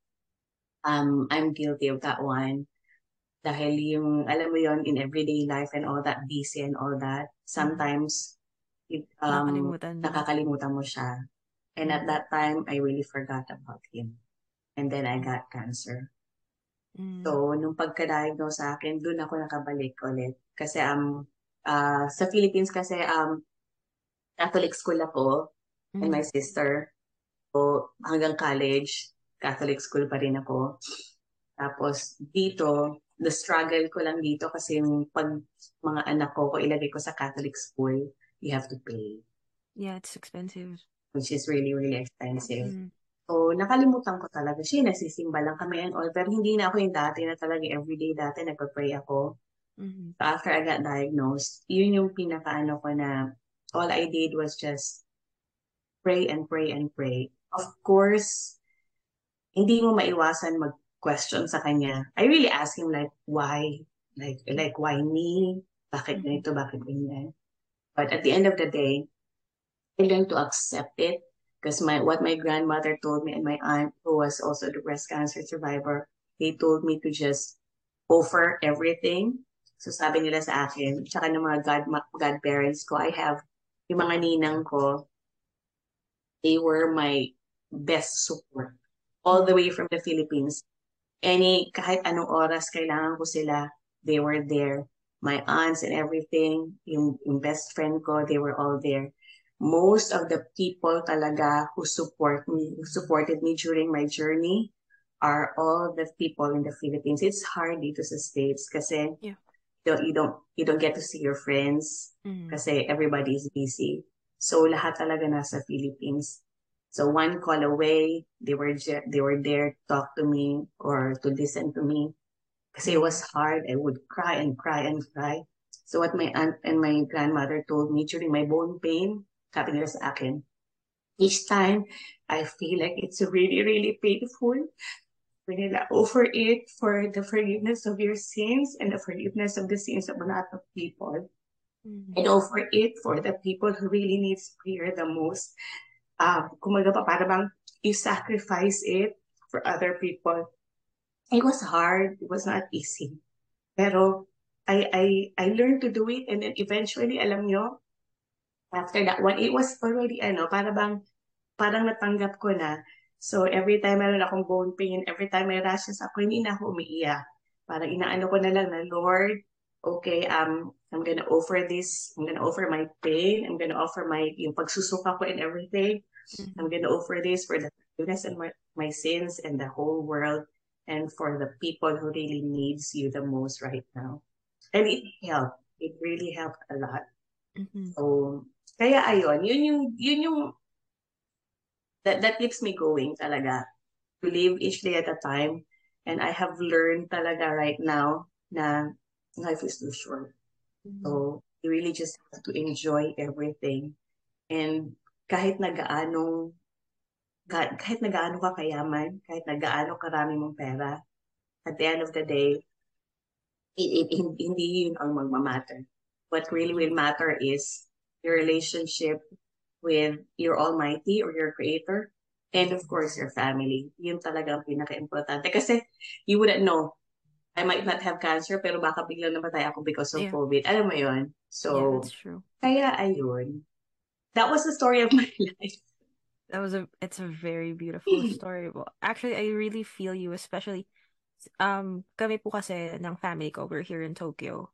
Speaker 2: um, I'm guilty of that one. Dahil yung, alam mo yon in everyday life and all that, busy and all that, sometimes, it, um,
Speaker 1: Nakakalimutan mo.
Speaker 2: nakakalimutan mo siya. And at that time, I really forgot about him. And then I got cancer.
Speaker 1: Mm.
Speaker 2: So, nung pagka-diagnose sa akin, doon ako nakabalik ulit. Kasi um, uh, sa Philippines kasi um, Catholic school ako and my
Speaker 1: Mhm.
Speaker 2: sister. So, hanggang college, Catholic school pa rin ako. Tapos, dito, the struggle ko lang dito kasi yung pag mga anak ko, ko ilagay ko sa Catholic school, you have to pay,
Speaker 1: Yeah, it's expensive.
Speaker 2: which is really, really expensive.
Speaker 1: Mm.
Speaker 2: So, nakalimutan ko talaga siya. Nagsisimba lang kami and all. Pero hindi na ako yung dati na talaga everyday dati nagpa-pray ako.
Speaker 1: Mhm.
Speaker 2: So, after I got diagnosed, yun yung pinakaano ko na all I did was just pray and pray and pray. Of course, hindi mo maiwasan mag-question sa kanya. I really ask him like, why? Like, like why me? Bakit
Speaker 1: Mhm.
Speaker 2: ganito? Bakit ganyan? But at the end of the day, I learned to accept it because my what my grandmother told me and my aunt, who was also the breast cancer survivor, they told me to just offer everything. So sabi nila sa akin, tsaka ng mga god, godparents ko, I have, yung mga ninang ko, they were my best support. All the way from the Philippines. Any, kahit anong oras kailangan ko sila, they were there. My aunts and everything, yung, yung best friend ko, they were all there. Most of the people talaga who support me, who supported me during my journey, are all the people in the Philippines. It's hard dito sa States kasi
Speaker 1: Yeah.
Speaker 2: you don't, you don't, you don't get to see your friends
Speaker 1: Mhm.
Speaker 2: kasi everybody is busy. So lahat talaga nasa Philippines. So one call away, they were they were there to talk to me or to listen to me. Kasi it was hard. I would cry and cry and cry. So what my aunt and my grandmother told me during my bone pain, sabi nila sa akin, each time I feel like it's really, really painful, we nila offer it for the forgiveness of your sins and the forgiveness of the sins of a lot of people.
Speaker 1: Mhm.
Speaker 2: and offer it for the people who really needs prayer the most. Um, kumaga pa, para bang you sacrifice it for other people. It was hard. It was not easy. Pero I, I, I learned to do it and then eventually, alam nyo, after that one, it was already, ano, para bang, parang natanggap ko na. So every time meron akong bone pain, every time may rashes ako, hindi na ako umiiyak. Parang inaano ko na lang na, Lord, okay, um, I'm gonna offer this, I'm gonna offer my pain, I'm gonna offer my, yung pagsusuka ko and everything,
Speaker 1: Mhm.
Speaker 2: I'm gonna offer this for the forgiveness and my, my sins and the whole world and for the people who really needs you the most right now. And it helped. It really helped a lot.
Speaker 1: Mhm.
Speaker 2: So, kaya ayun, yun yung, yun yung, that, that keeps me going talaga. To live each day at a time. And I have learned talaga right now na life is too short.
Speaker 1: Mhm.
Speaker 2: So, you really just have to enjoy everything. And kahit na kahit na gaano ka kayaman, kahit na gaano karami mong pera, at the end of the day, it, it, hin- hindi yun ang magmamatter. What really will matter is your relationship with your Almighty or your Creator, and of course, your family. Yun talaga ang pinaka-importante. Kasi you wouldn't know. I might not have cancer, pero baka biglang namatay ako because of
Speaker 1: Yeah.
Speaker 2: COVID. Alam mo yun?
Speaker 1: Yeah,
Speaker 2: So,
Speaker 1: that's true.
Speaker 2: kaya ayun. That was the story of my life.
Speaker 1: That was a it's a very beautiful story. Well, actually, I really feel you, especially um kami po kasi ng family ko, we're here in Tokyo.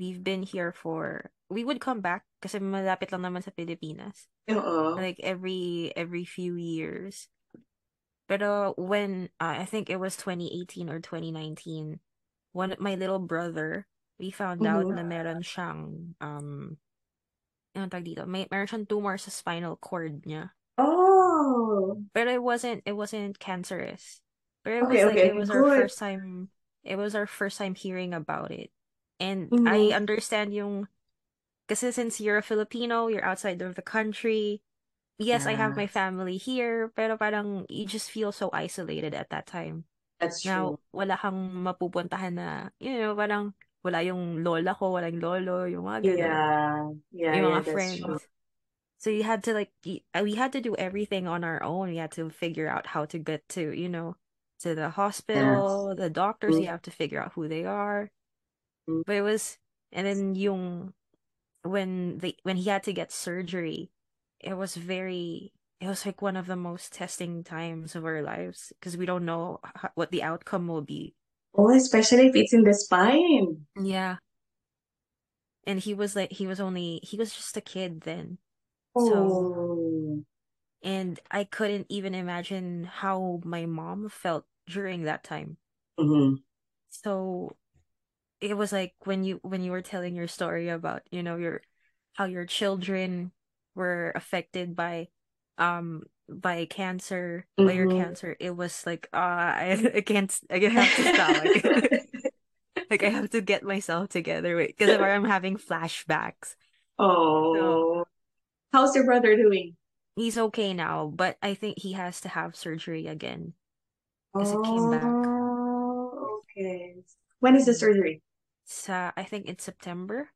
Speaker 1: We've been here for we would come back kasi malapit lang naman sa Pilipinas.
Speaker 2: Oo.
Speaker 1: Like every every few years. Pero when uh, I think it was 2018 or 2019, one my little brother, we found out
Speaker 2: Mhm.
Speaker 1: na meron siyang um ano tawag dito? May meron siyang tumor sa spinal cord niya.
Speaker 2: Oh.
Speaker 1: But it wasn't it wasn't cancerous. But it was like
Speaker 2: okay,
Speaker 1: it was our first time it was our first time hearing about it. And
Speaker 2: Mhm.
Speaker 1: I understand yung kasi since you're a Filipino, you're outside of the country, yes, I have my family here, pero parang you just feel so isolated at that time.
Speaker 2: that's true.
Speaker 1: wala kang mapupuntahan na, you know, parang wala yung lola ko, wala yung lolo, yung mga ganun.
Speaker 2: Yeah, yeah,
Speaker 1: Yung
Speaker 2: yeah,
Speaker 1: mga
Speaker 2: that's true.
Speaker 1: So you had to like uh, we had to do everything on our own. We had to figure out how to get to, you know, to the hospital, the doctors, you
Speaker 2: Mm,
Speaker 1: have to figure out who they are.
Speaker 2: mm.
Speaker 1: But it was and then yung when they when he had to get surgery, it was very it was like one of the most testing times of our lives because we don't know ho- what the outcome will be.
Speaker 2: Oh, especially if it's in the spine.
Speaker 1: Yeah. And he was like he was only he was just a kid then. So
Speaker 2: Oh,
Speaker 1: and I couldn't even imagine how my mom felt during that time.
Speaker 2: hmm
Speaker 1: So it was like when you when you were telling your story about, you know, your how your children were affected by um by cancer, by your
Speaker 2: hmm
Speaker 1: cancer, it was like uh I, I can't I have to stop. Like, like I have to get myself together because I'm having flashbacks. So
Speaker 2: Oh, how's your brother doing?
Speaker 1: he's okay now, but I think he has to have surgery again because it came back.
Speaker 2: Oh, okay. When is the surgery?
Speaker 1: So I think in September.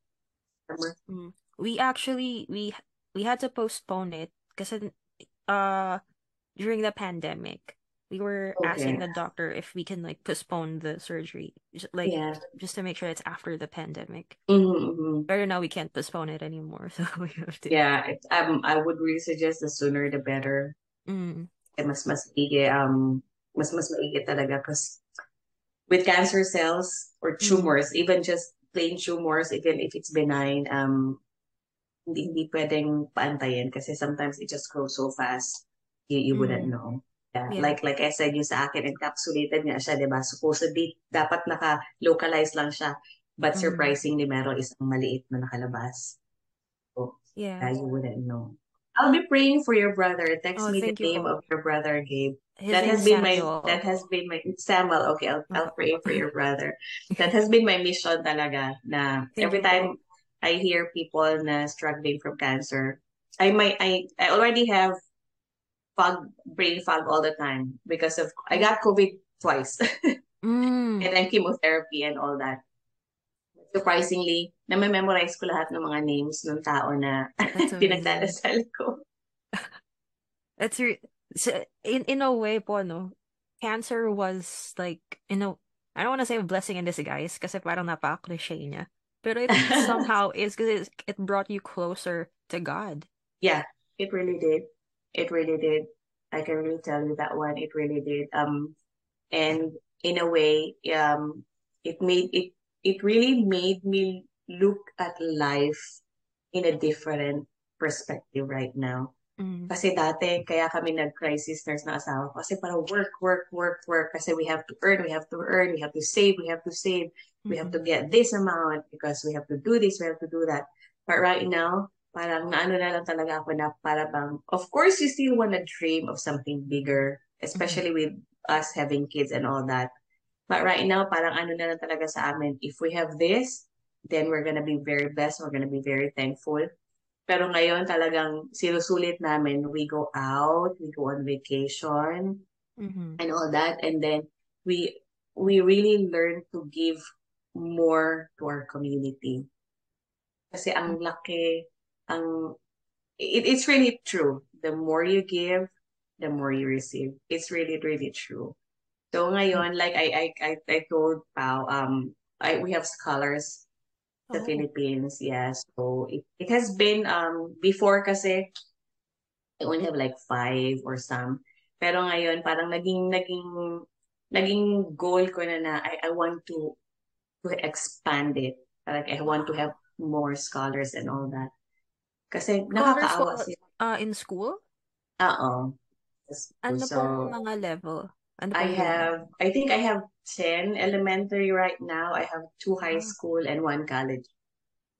Speaker 2: September.
Speaker 1: Mm. We actually we we had to postpone it because uh during the pandemic we were asking the doctor if we can like postpone the surgery just, like
Speaker 2: Yeah.
Speaker 1: just to make sure it's after the pandemic.
Speaker 2: Mm-hmm.
Speaker 1: But now we can't postpone it anymore, so we have to.
Speaker 2: Yeah, it, um, I would really suggest the sooner the better.
Speaker 1: Mm.
Speaker 2: Mas mas maigi, um, mas mas maigi talaga because with cancer cells or
Speaker 1: Mm.
Speaker 2: tumors, even just plain tumors, even if it's benign, um, hindi, hindi pwedeng paantayin kasi sometimes it just grows so fast, you, you wouldn't
Speaker 1: Mm.
Speaker 2: know. Yeah, like like I said, yung sa akin, encapsulated nga siya, di ba? Supposedly, dapat naka-localize lang siya. But
Speaker 1: Mm.
Speaker 2: surprisingly, meron isang maliit na nakalabas. So, yeah,
Speaker 1: Yeah.
Speaker 2: you wouldn't know. I'll be praying for your brother. Text
Speaker 1: Oh,
Speaker 2: me the
Speaker 1: you
Speaker 2: name
Speaker 1: po.
Speaker 2: of your brother, Gabe.
Speaker 1: His
Speaker 2: That has been my that
Speaker 1: Samuel.
Speaker 2: has been my Samuel. Okay, I'll I'll
Speaker 1: Opo.
Speaker 2: pray for your brother. That has been my mission talaga na
Speaker 1: Thank
Speaker 2: every
Speaker 1: you
Speaker 2: time I hear people na struggling from cancer, I might I I already have fog brain fog all the time because of I got COVID twice
Speaker 1: Mm.
Speaker 2: and then chemotherapy and all that. Surprisingly, na-memorize ko lahat ng mga names ng tao na pinagdadasal ko.
Speaker 1: That's re so in in a way po, no, cancer was like, in a, I don't want to say a blessing in disguise kasi parang napaka-cliche niya. Pero it somehow is because it brought you closer to God.
Speaker 2: Yeah, it really did. It really did. I can really tell you that one. It really did. Um, and in a way, um, it made it it really made me look at life in a different perspective right now.
Speaker 1: Mm.
Speaker 2: Kasi dati, kaya kami nag-crisis nurse ng asawa ko. Kasi parang work, work, work, work. Kasi we have to earn, we have to earn, we have to save, we have to save. We have to get this amount because we have to do this, we have to do that. But right now, parang naano na lang talaga ako na para bang, of course, you still want to dream of something bigger, especially with us having kids and all that. But right now, parang ano na lang talaga sa amin, if we have this, then we're gonna be very blessed, we're gonna be very thankful. Pero ngayon talagang sinusulit namin, we go out, we go on vacation,
Speaker 1: Mhm.
Speaker 2: and all that. And then we we really learn to give more to our community. Kasi ang laki, ang it, it's really true. The more you give, the more you receive. It's really, really true. So ngayon, like I I I, I told Pao, um, I we have scholars sa
Speaker 1: Oh.
Speaker 2: Philippines, yes. So it, it has been um before kasi I only have like five or some. Pero ngayon parang naging naging naging goal ko na na I, I want to to expand it. Like I want to have more scholars and all that. Kasi nakakaawa
Speaker 1: po,
Speaker 2: sila.
Speaker 1: uh, in school?
Speaker 2: Oo.
Speaker 1: Ano
Speaker 2: So
Speaker 1: pong mga level? Ano
Speaker 2: I have I think I have 10 elementary right now. I have two high school and one college.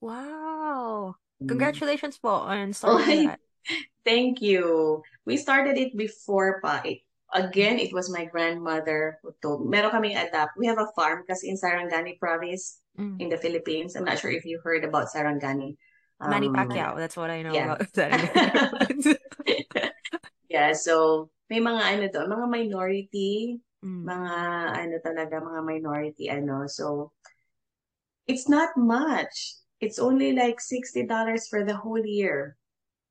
Speaker 1: Wow.
Speaker 2: Mm.
Speaker 1: Congratulations po on starting that.
Speaker 2: Thank you. We started it before pa. It, again, it was my grandmother who told me. Meron kaming adapt. We have a farm kasi in Sarangani province
Speaker 1: Mm.
Speaker 2: in the Philippines. I'm not sure if you heard about Sarangani.
Speaker 1: Manny
Speaker 2: Um,
Speaker 1: Pacquiao, that's what I know
Speaker 2: yeah.
Speaker 1: about Sarangani.
Speaker 2: yeah, so may mga ano to, mga minority,
Speaker 1: Mm.
Speaker 2: mga ano talaga, mga minority ano. So it's not much. It's only like $60 for the whole year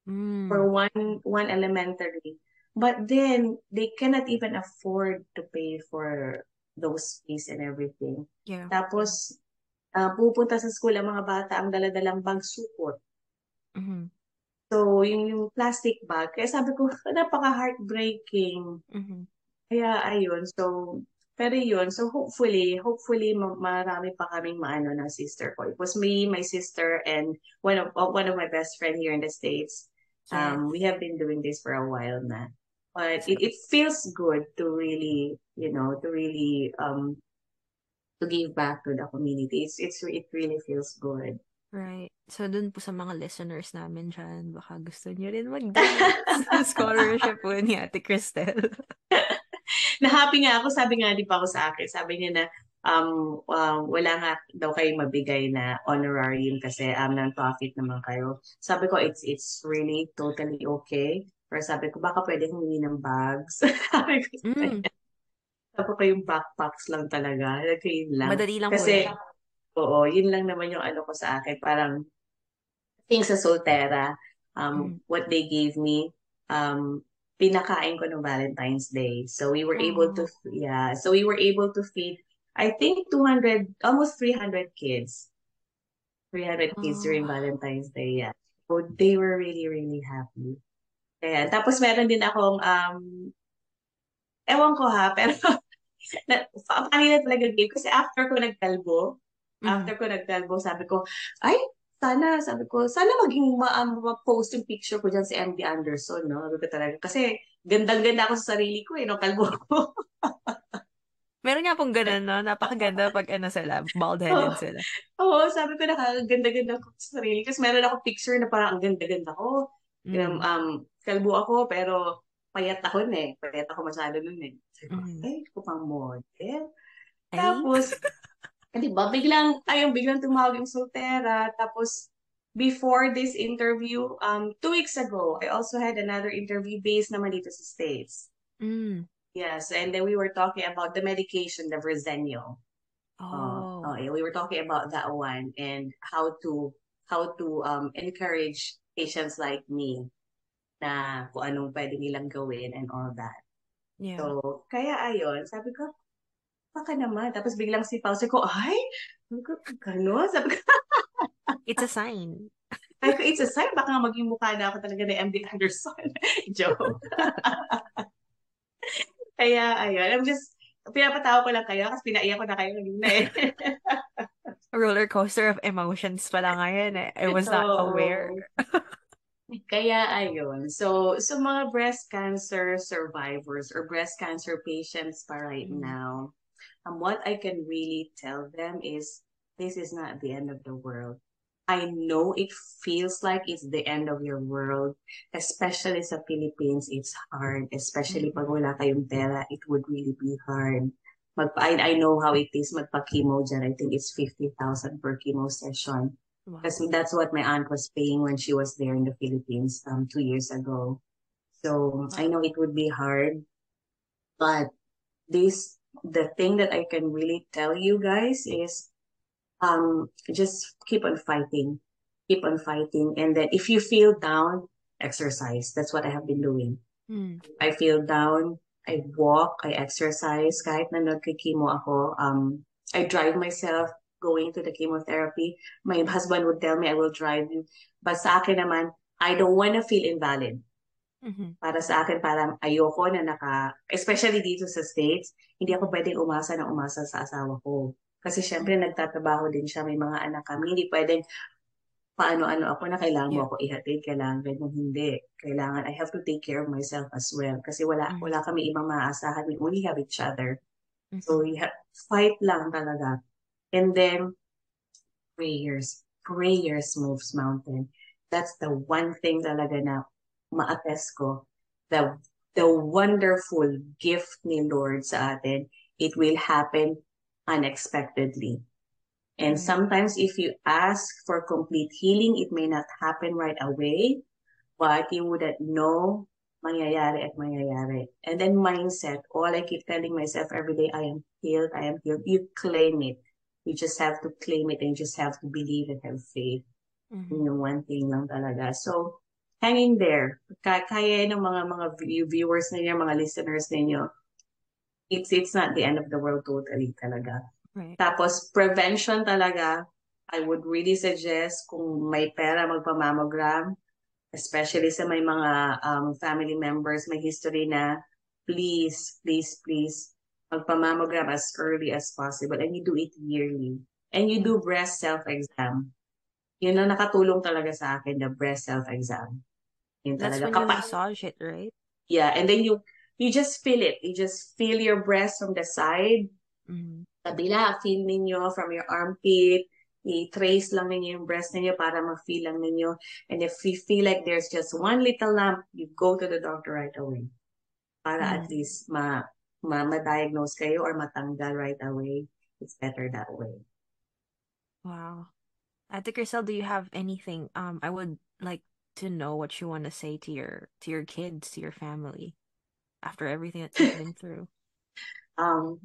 Speaker 1: Mm.
Speaker 2: for one one elementary. But then they cannot even afford to pay for those fees and everything.
Speaker 1: Yeah.
Speaker 2: Tapos ah, pupunta sa school ang mga bata ang daladalang bag supot.
Speaker 1: Mhm.
Speaker 2: So, yung, yung plastic bag. Kaya sabi ko, napaka-heartbreaking.
Speaker 1: Mhm.
Speaker 2: Kaya ayun, so, pero yun, so hopefully, hopefully ma- marami pa kaming maano ng sister ko. It was me, my sister, and one of uh, one of my best friend here in the States. Um, we have been doing this for a while na. But it, it feels good to really, you know, to really um to give back to the community. It's it's it really feels good.
Speaker 1: Right. So, dun po sa mga listeners namin dyan, baka gusto nyo rin mag-donate sa scholarship po ni Ate Cristel.
Speaker 2: Na-happy nga ako, sabi nga di pa ako sa akin, sabi niya na um, uh, wala nga daw kayong mabigay na honorarium kasi um, non-profit naman kayo. Sabi ko, it's it's really totally okay. Pero sabi ko, baka pwede humingi ng bags. sabi ko,
Speaker 1: Mm.
Speaker 2: Ko yung backpacks lang talaga. Like, yun lang.
Speaker 1: Madali lang
Speaker 2: Kasi,
Speaker 1: yan.
Speaker 2: oo, yun lang naman yung ano ko sa akin. Parang, things sa Soltera, um,
Speaker 1: Mm.
Speaker 2: what they gave me, um, pinakain ko no Valentine's Day. So we were able to,
Speaker 1: Oh.
Speaker 2: yeah, so we were able to feed, I think 200, almost 300 kids. 300 kids during
Speaker 1: Oh.
Speaker 2: Valentine's Day, yeah. So they were really, really happy. Kaya, tapos meron din akong, um, ewan ko ha, pero na, kanina talaga game. Kasi after ko nagkalbo,
Speaker 1: Mhm.
Speaker 2: after ko nagkalbo, sabi ko, ay, sana, sabi ko, sana maging ma- um, ma-post yung picture ko dyan si MD Anderson, no? Sabi ko talaga. Kasi gandang-ganda ako sa sarili ko, eh, no? Kalbo ko.
Speaker 1: Meron nga pong ganun, no? Napakaganda pag ano sila, bald-headed
Speaker 2: Oo.
Speaker 1: sila.
Speaker 2: Oo, sabi ko nakaganda-ganda ko sa sarili. Kasi meron ako picture na parang ang ganda-ganda ko. Um,
Speaker 1: Mm.
Speaker 2: um, kalbo ako, pero payat ako na eh. Payat ako masyado nun eh. Sabi ko,
Speaker 1: Mhm.
Speaker 2: ay, ko pang model.
Speaker 1: Ay?
Speaker 2: Tapos, di ba, biglang, ayun, biglang tumawag yung Soltera. Tapos, before this interview, um, two weeks ago, I also had another interview based naman dito sa States.
Speaker 1: Mm.
Speaker 2: Yes, and then we were talking about the medication, the Verzenio. Uh,
Speaker 1: Oh.
Speaker 2: oh, yeah, we were talking about that one and how to how to um encourage patients like me na kung anong pwede nilang gawin and all that.
Speaker 1: Yeah.
Speaker 2: So, kaya ayun, sabi ko, baka naman. Tapos biglang si Pao, sabi ko, ay, sabi gano'n? Sabi ko,
Speaker 1: It's a sign.
Speaker 2: ay, ko, it's a sign, baka nga maging mukha na ako talaga ni MD Anderson. Joke. Kaya, ayun, I'm just, pinapatawa ko lang kayo kasi pinaiyak ko na kayo kanina eh.
Speaker 1: roller coaster of emotions pala ngayon eh. I was not
Speaker 2: Oo.
Speaker 1: aware.
Speaker 2: Kaya ayun. So, so mga breast cancer survivors or breast cancer patients pa right
Speaker 1: Mm.
Speaker 2: now, um, what I can really tell them is this is not the end of the world. I know it feels like it's the end of your world, especially sa Philippines, it's hard. Especially pag wala kayong pera, it would really be hard. Mag, I, I know how it is magpa-chemo dyan. I think it's 50,000 per chemo session.
Speaker 1: Wow.
Speaker 2: That's what my aunt was paying when she was there in the Philippines um two years ago. So I know it would be hard, but this the thing that I can really tell you guys is um just keep on fighting. Keep on fighting. And then if you feel down, exercise. That's what I have been doing.
Speaker 1: Mm.
Speaker 2: I feel down, I walk, I exercise, kahit na nagkikimo ako, um, I drive myself going to the chemotherapy. My husband would tell me I will drive you. But sa akin naman, I don't want to feel invalid.
Speaker 1: Mhm.
Speaker 2: Para sa akin, parang ayoko na naka, especially dito sa States, hindi ako pwedeng umasa na umasa sa asawa ko. Kasi syempre nagtatrabaho din siya, may mga anak kami, hindi pwedeng paano-ano ako na kailangan mo
Speaker 1: Yeah.
Speaker 2: ako ihatid, kailangan ganyan, hindi. Kailangan, I have to take care of myself as well. Kasi wala,
Speaker 1: Mhm.
Speaker 2: wala kami ibang maaasahan. We only have each other.
Speaker 1: Mhm.
Speaker 2: So, we have, fight lang talaga. And then, prayers. Prayers moves mountain. That's the one thing talaga na ma-attest ko. The, the wonderful gift ni Lord sa atin, it will happen unexpectedly. And
Speaker 1: Right.
Speaker 2: sometimes if you ask for complete healing, it may not happen right away, but you wouldn't know mangyayari at mangyayari. And then mindset, oh, all I keep telling myself every day, I am healed, I am healed. You claim it. You just have to claim it and you just have to believe and have faith.
Speaker 1: Mhm.
Speaker 2: Yun yung one thing lang talaga. So, hanging there. Kaya, ng mga mga view- viewers ninyo, mga listeners ninyo, it's it's not the end of the world totally talaga.
Speaker 1: Right.
Speaker 2: Tapos, prevention talaga, I would really suggest kung may pera magpa-mammogram, especially sa may mga um, family members, may history na, please, please, please, magpa-mammogram as early as possible. And you do it yearly. And you do breast self-exam. Yun ang nakatulong talaga sa akin, the breast self-exam. Yun
Speaker 1: That's
Speaker 2: talaga.
Speaker 1: when you
Speaker 2: Kapa-
Speaker 1: massage it, right?
Speaker 2: yeah, and then you you just feel it. You just feel your breast from the side,
Speaker 1: Mhm.
Speaker 2: kabila, feel ninyo from your armpit, i-trace lang ninyo yung breast ninyo para ma-feel lang ninyo. And if you feel like there's just one little lump, you go to the doctor right away. Para
Speaker 1: Mm.
Speaker 2: at least ma, ma-diagnose kayo or matanggal right away. It's better that way.
Speaker 1: Wow. Ate Kristel, do you have anything? Um, I would like to know what you want to say to your to your kids, to your family, after everything that you've been through.
Speaker 2: Um,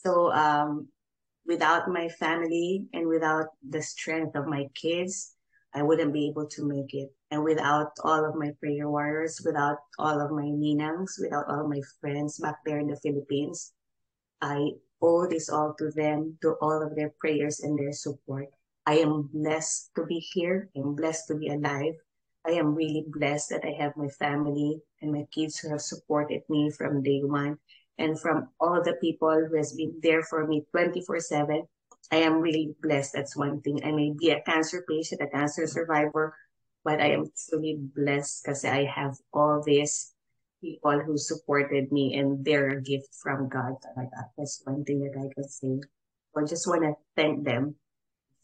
Speaker 2: so um, without my family and without the strength of my kids, I wouldn't be able to make it. And without all of my prayer warriors, without all of my ninangs, without all of my friends back there in the Philippines, I owe this all to them, to all of their prayers and their support. I am blessed to be here. I'm blessed to be alive. I am really blessed that I have my family and my kids who have supported me from day one and from all the people who has been there for me 24-7. I am really blessed. That's one thing. I may be a cancer patient, a cancer survivor, but I am truly blessed because I have all these people who supported me and they're a gift from God. That's one thing that I can say. I just want to thank them.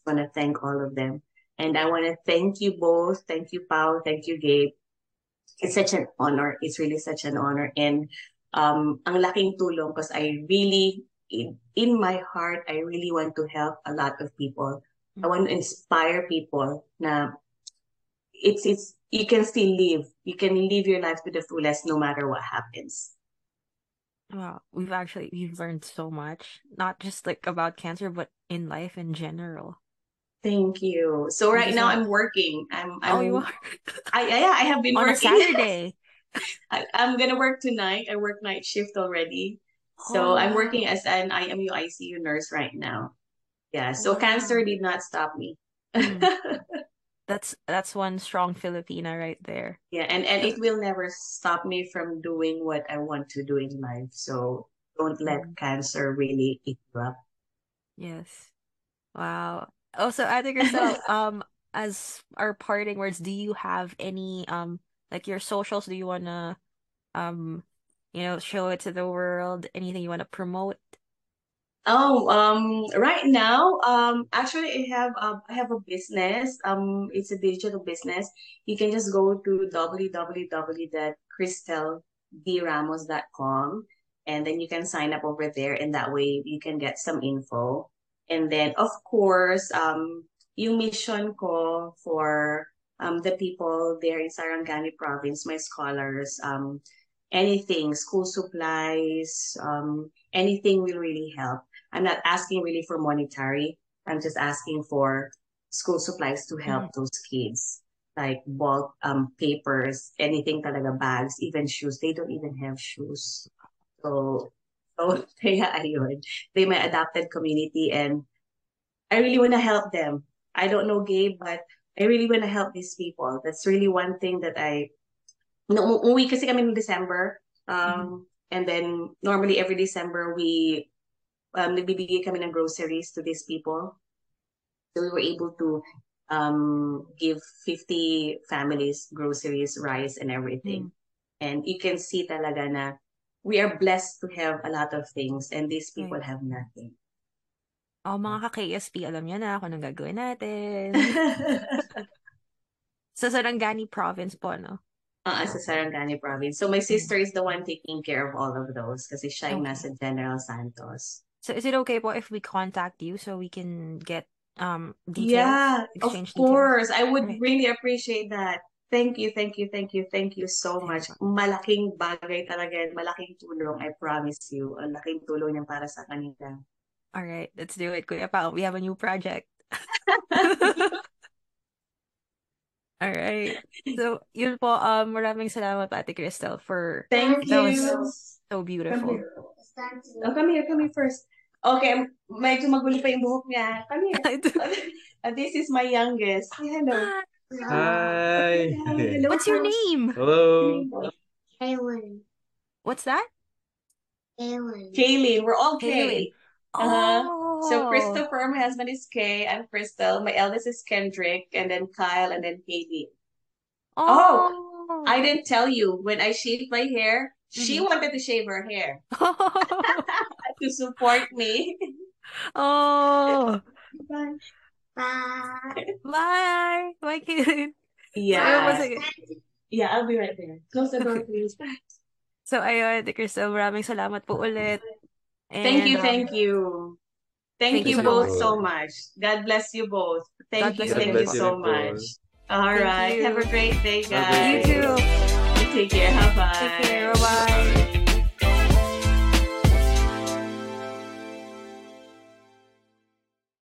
Speaker 2: I want to thank all of them. And I want to thank you both. Thank you, Paul. Thank you, Gabe. It's such an honor. It's really such an honor. And um, ang laking tulong because I really, in, in my heart, I really want to help a lot of people. I want to mm-hmm. inspire people na it's, it's, you can still live. You can live your life to the fullest no matter what happens.
Speaker 1: Wow, we've actually we've learned so much, not just like about cancer, but in life in general.
Speaker 2: Thank you. So right now I'm working. I'm, oh, I'm
Speaker 1: Oh, you are
Speaker 2: I, yeah, I have been
Speaker 1: on a
Speaker 2: working.
Speaker 1: Saturday.
Speaker 2: I, I'm gonna work tonight. I work night shift already.
Speaker 1: Oh,
Speaker 2: So I'm working as an IMU ICU nurse right now. Yeah, so
Speaker 1: Wow.
Speaker 2: cancer did not stop me.
Speaker 1: Mm. That's that's one strong Filipina right there.
Speaker 2: Yeah, and, and it will never stop me from doing what I want to do in life. So don't let
Speaker 1: Mm.
Speaker 2: cancer really eat you up.
Speaker 1: Yes. Wow. Also, Ate Kristel, um, as our parting words, do you have any um like your socials? Do you wanna um you know show it to the world? Anything you wanna promote?
Speaker 2: Oh, um, right now, um, actually, I have um, I have a business. Um, it's a digital business. You can just go to www.crystaldramus.com and then you can sign up over there, and that way you can get some info. And then, of course, um, yung mission ko for um the people there in Sarangani province, my scholars, um, anything, school supplies, um, anything will really help. I'm not asking really for monetary. I'm just asking for school supplies to help those kids. Like bulk um papers, anything talaga bags, even shoes. They don't even have shoes. So so kaya ayun. They my adopted community and I really want to help them. I don't know Gabe, but I really want to help these people. That's really one thing that I no, umuwi kasi kami ng December. Um, and then normally every December we um, nagbibigay kami ng groceries to these people. So we were able to um, give 50 families groceries, rice, and everything. And you can see talaga na we are blessed to have a lot of things and these people
Speaker 1: Right.
Speaker 2: have nothing.
Speaker 1: Oh, mga ka-KSP, alam niyo na kung anong gagawin natin. Sa Sarangani province po, no?
Speaker 2: Uh, sa Sarangani province. So my sister is the one taking care of all of those kasi siya yung
Speaker 1: Okay.
Speaker 2: nasa General Santos.
Speaker 1: So is it okay po if we contact you so we can get um details,
Speaker 2: Yeah, of
Speaker 1: details?
Speaker 2: course. I would really appreciate that. Thank you, thank you, thank you, thank you so much. Malaking bagay talaga yan, malaking tulong, I promise you. Ang laking tulong yan para sa kanila.
Speaker 1: All right, let's do it, Kuya Pao. We have a new project. All right. So, yun po. Um, maraming salamat, Ate Kristel, for
Speaker 2: Thank
Speaker 1: that was
Speaker 2: you.
Speaker 1: so
Speaker 2: Come
Speaker 1: beautiful.
Speaker 2: here. Oh, come here, come here first. Okay, medyo magulo pa yung buhok niya. Come here. And this is my youngest. Say hello.
Speaker 3: Hi.
Speaker 2: Hello.
Speaker 1: What's your name?
Speaker 3: Hello.
Speaker 4: Kaylin.
Speaker 1: What's that?
Speaker 4: Kaylin.
Speaker 2: Kaylin. We're all
Speaker 1: Kaylin.
Speaker 2: Kay. Uh-huh. So
Speaker 1: Oh.
Speaker 2: Christopher, my husband is Kay. I'm Kristel. My eldest is Kendrick, and then Kyle, and then Katie.
Speaker 1: Oh.
Speaker 2: I didn't tell you when I shaved my hair. She
Speaker 1: Mhm.
Speaker 2: wanted to shave her hair to support me.
Speaker 1: oh.
Speaker 2: Bye.
Speaker 4: Bye.
Speaker 1: Bye. Bye, Kaylin.
Speaker 2: Yeah. Yeah, I'll be right there. Close the door, please.
Speaker 1: So, ayun, Kristel, maraming salamat po ulit.
Speaker 2: Thank you,
Speaker 1: And,
Speaker 2: thank
Speaker 1: um,
Speaker 2: you. Thank,
Speaker 1: thank you
Speaker 2: both
Speaker 3: much.
Speaker 2: so much. God bless you both. Thank
Speaker 1: God
Speaker 2: you, thank you so much. All
Speaker 1: Thank
Speaker 2: right.
Speaker 1: you.
Speaker 2: Have a great day,
Speaker 3: guys.
Speaker 1: You too.
Speaker 2: Take care. Bye-bye.
Speaker 1: Take care. Bye-bye.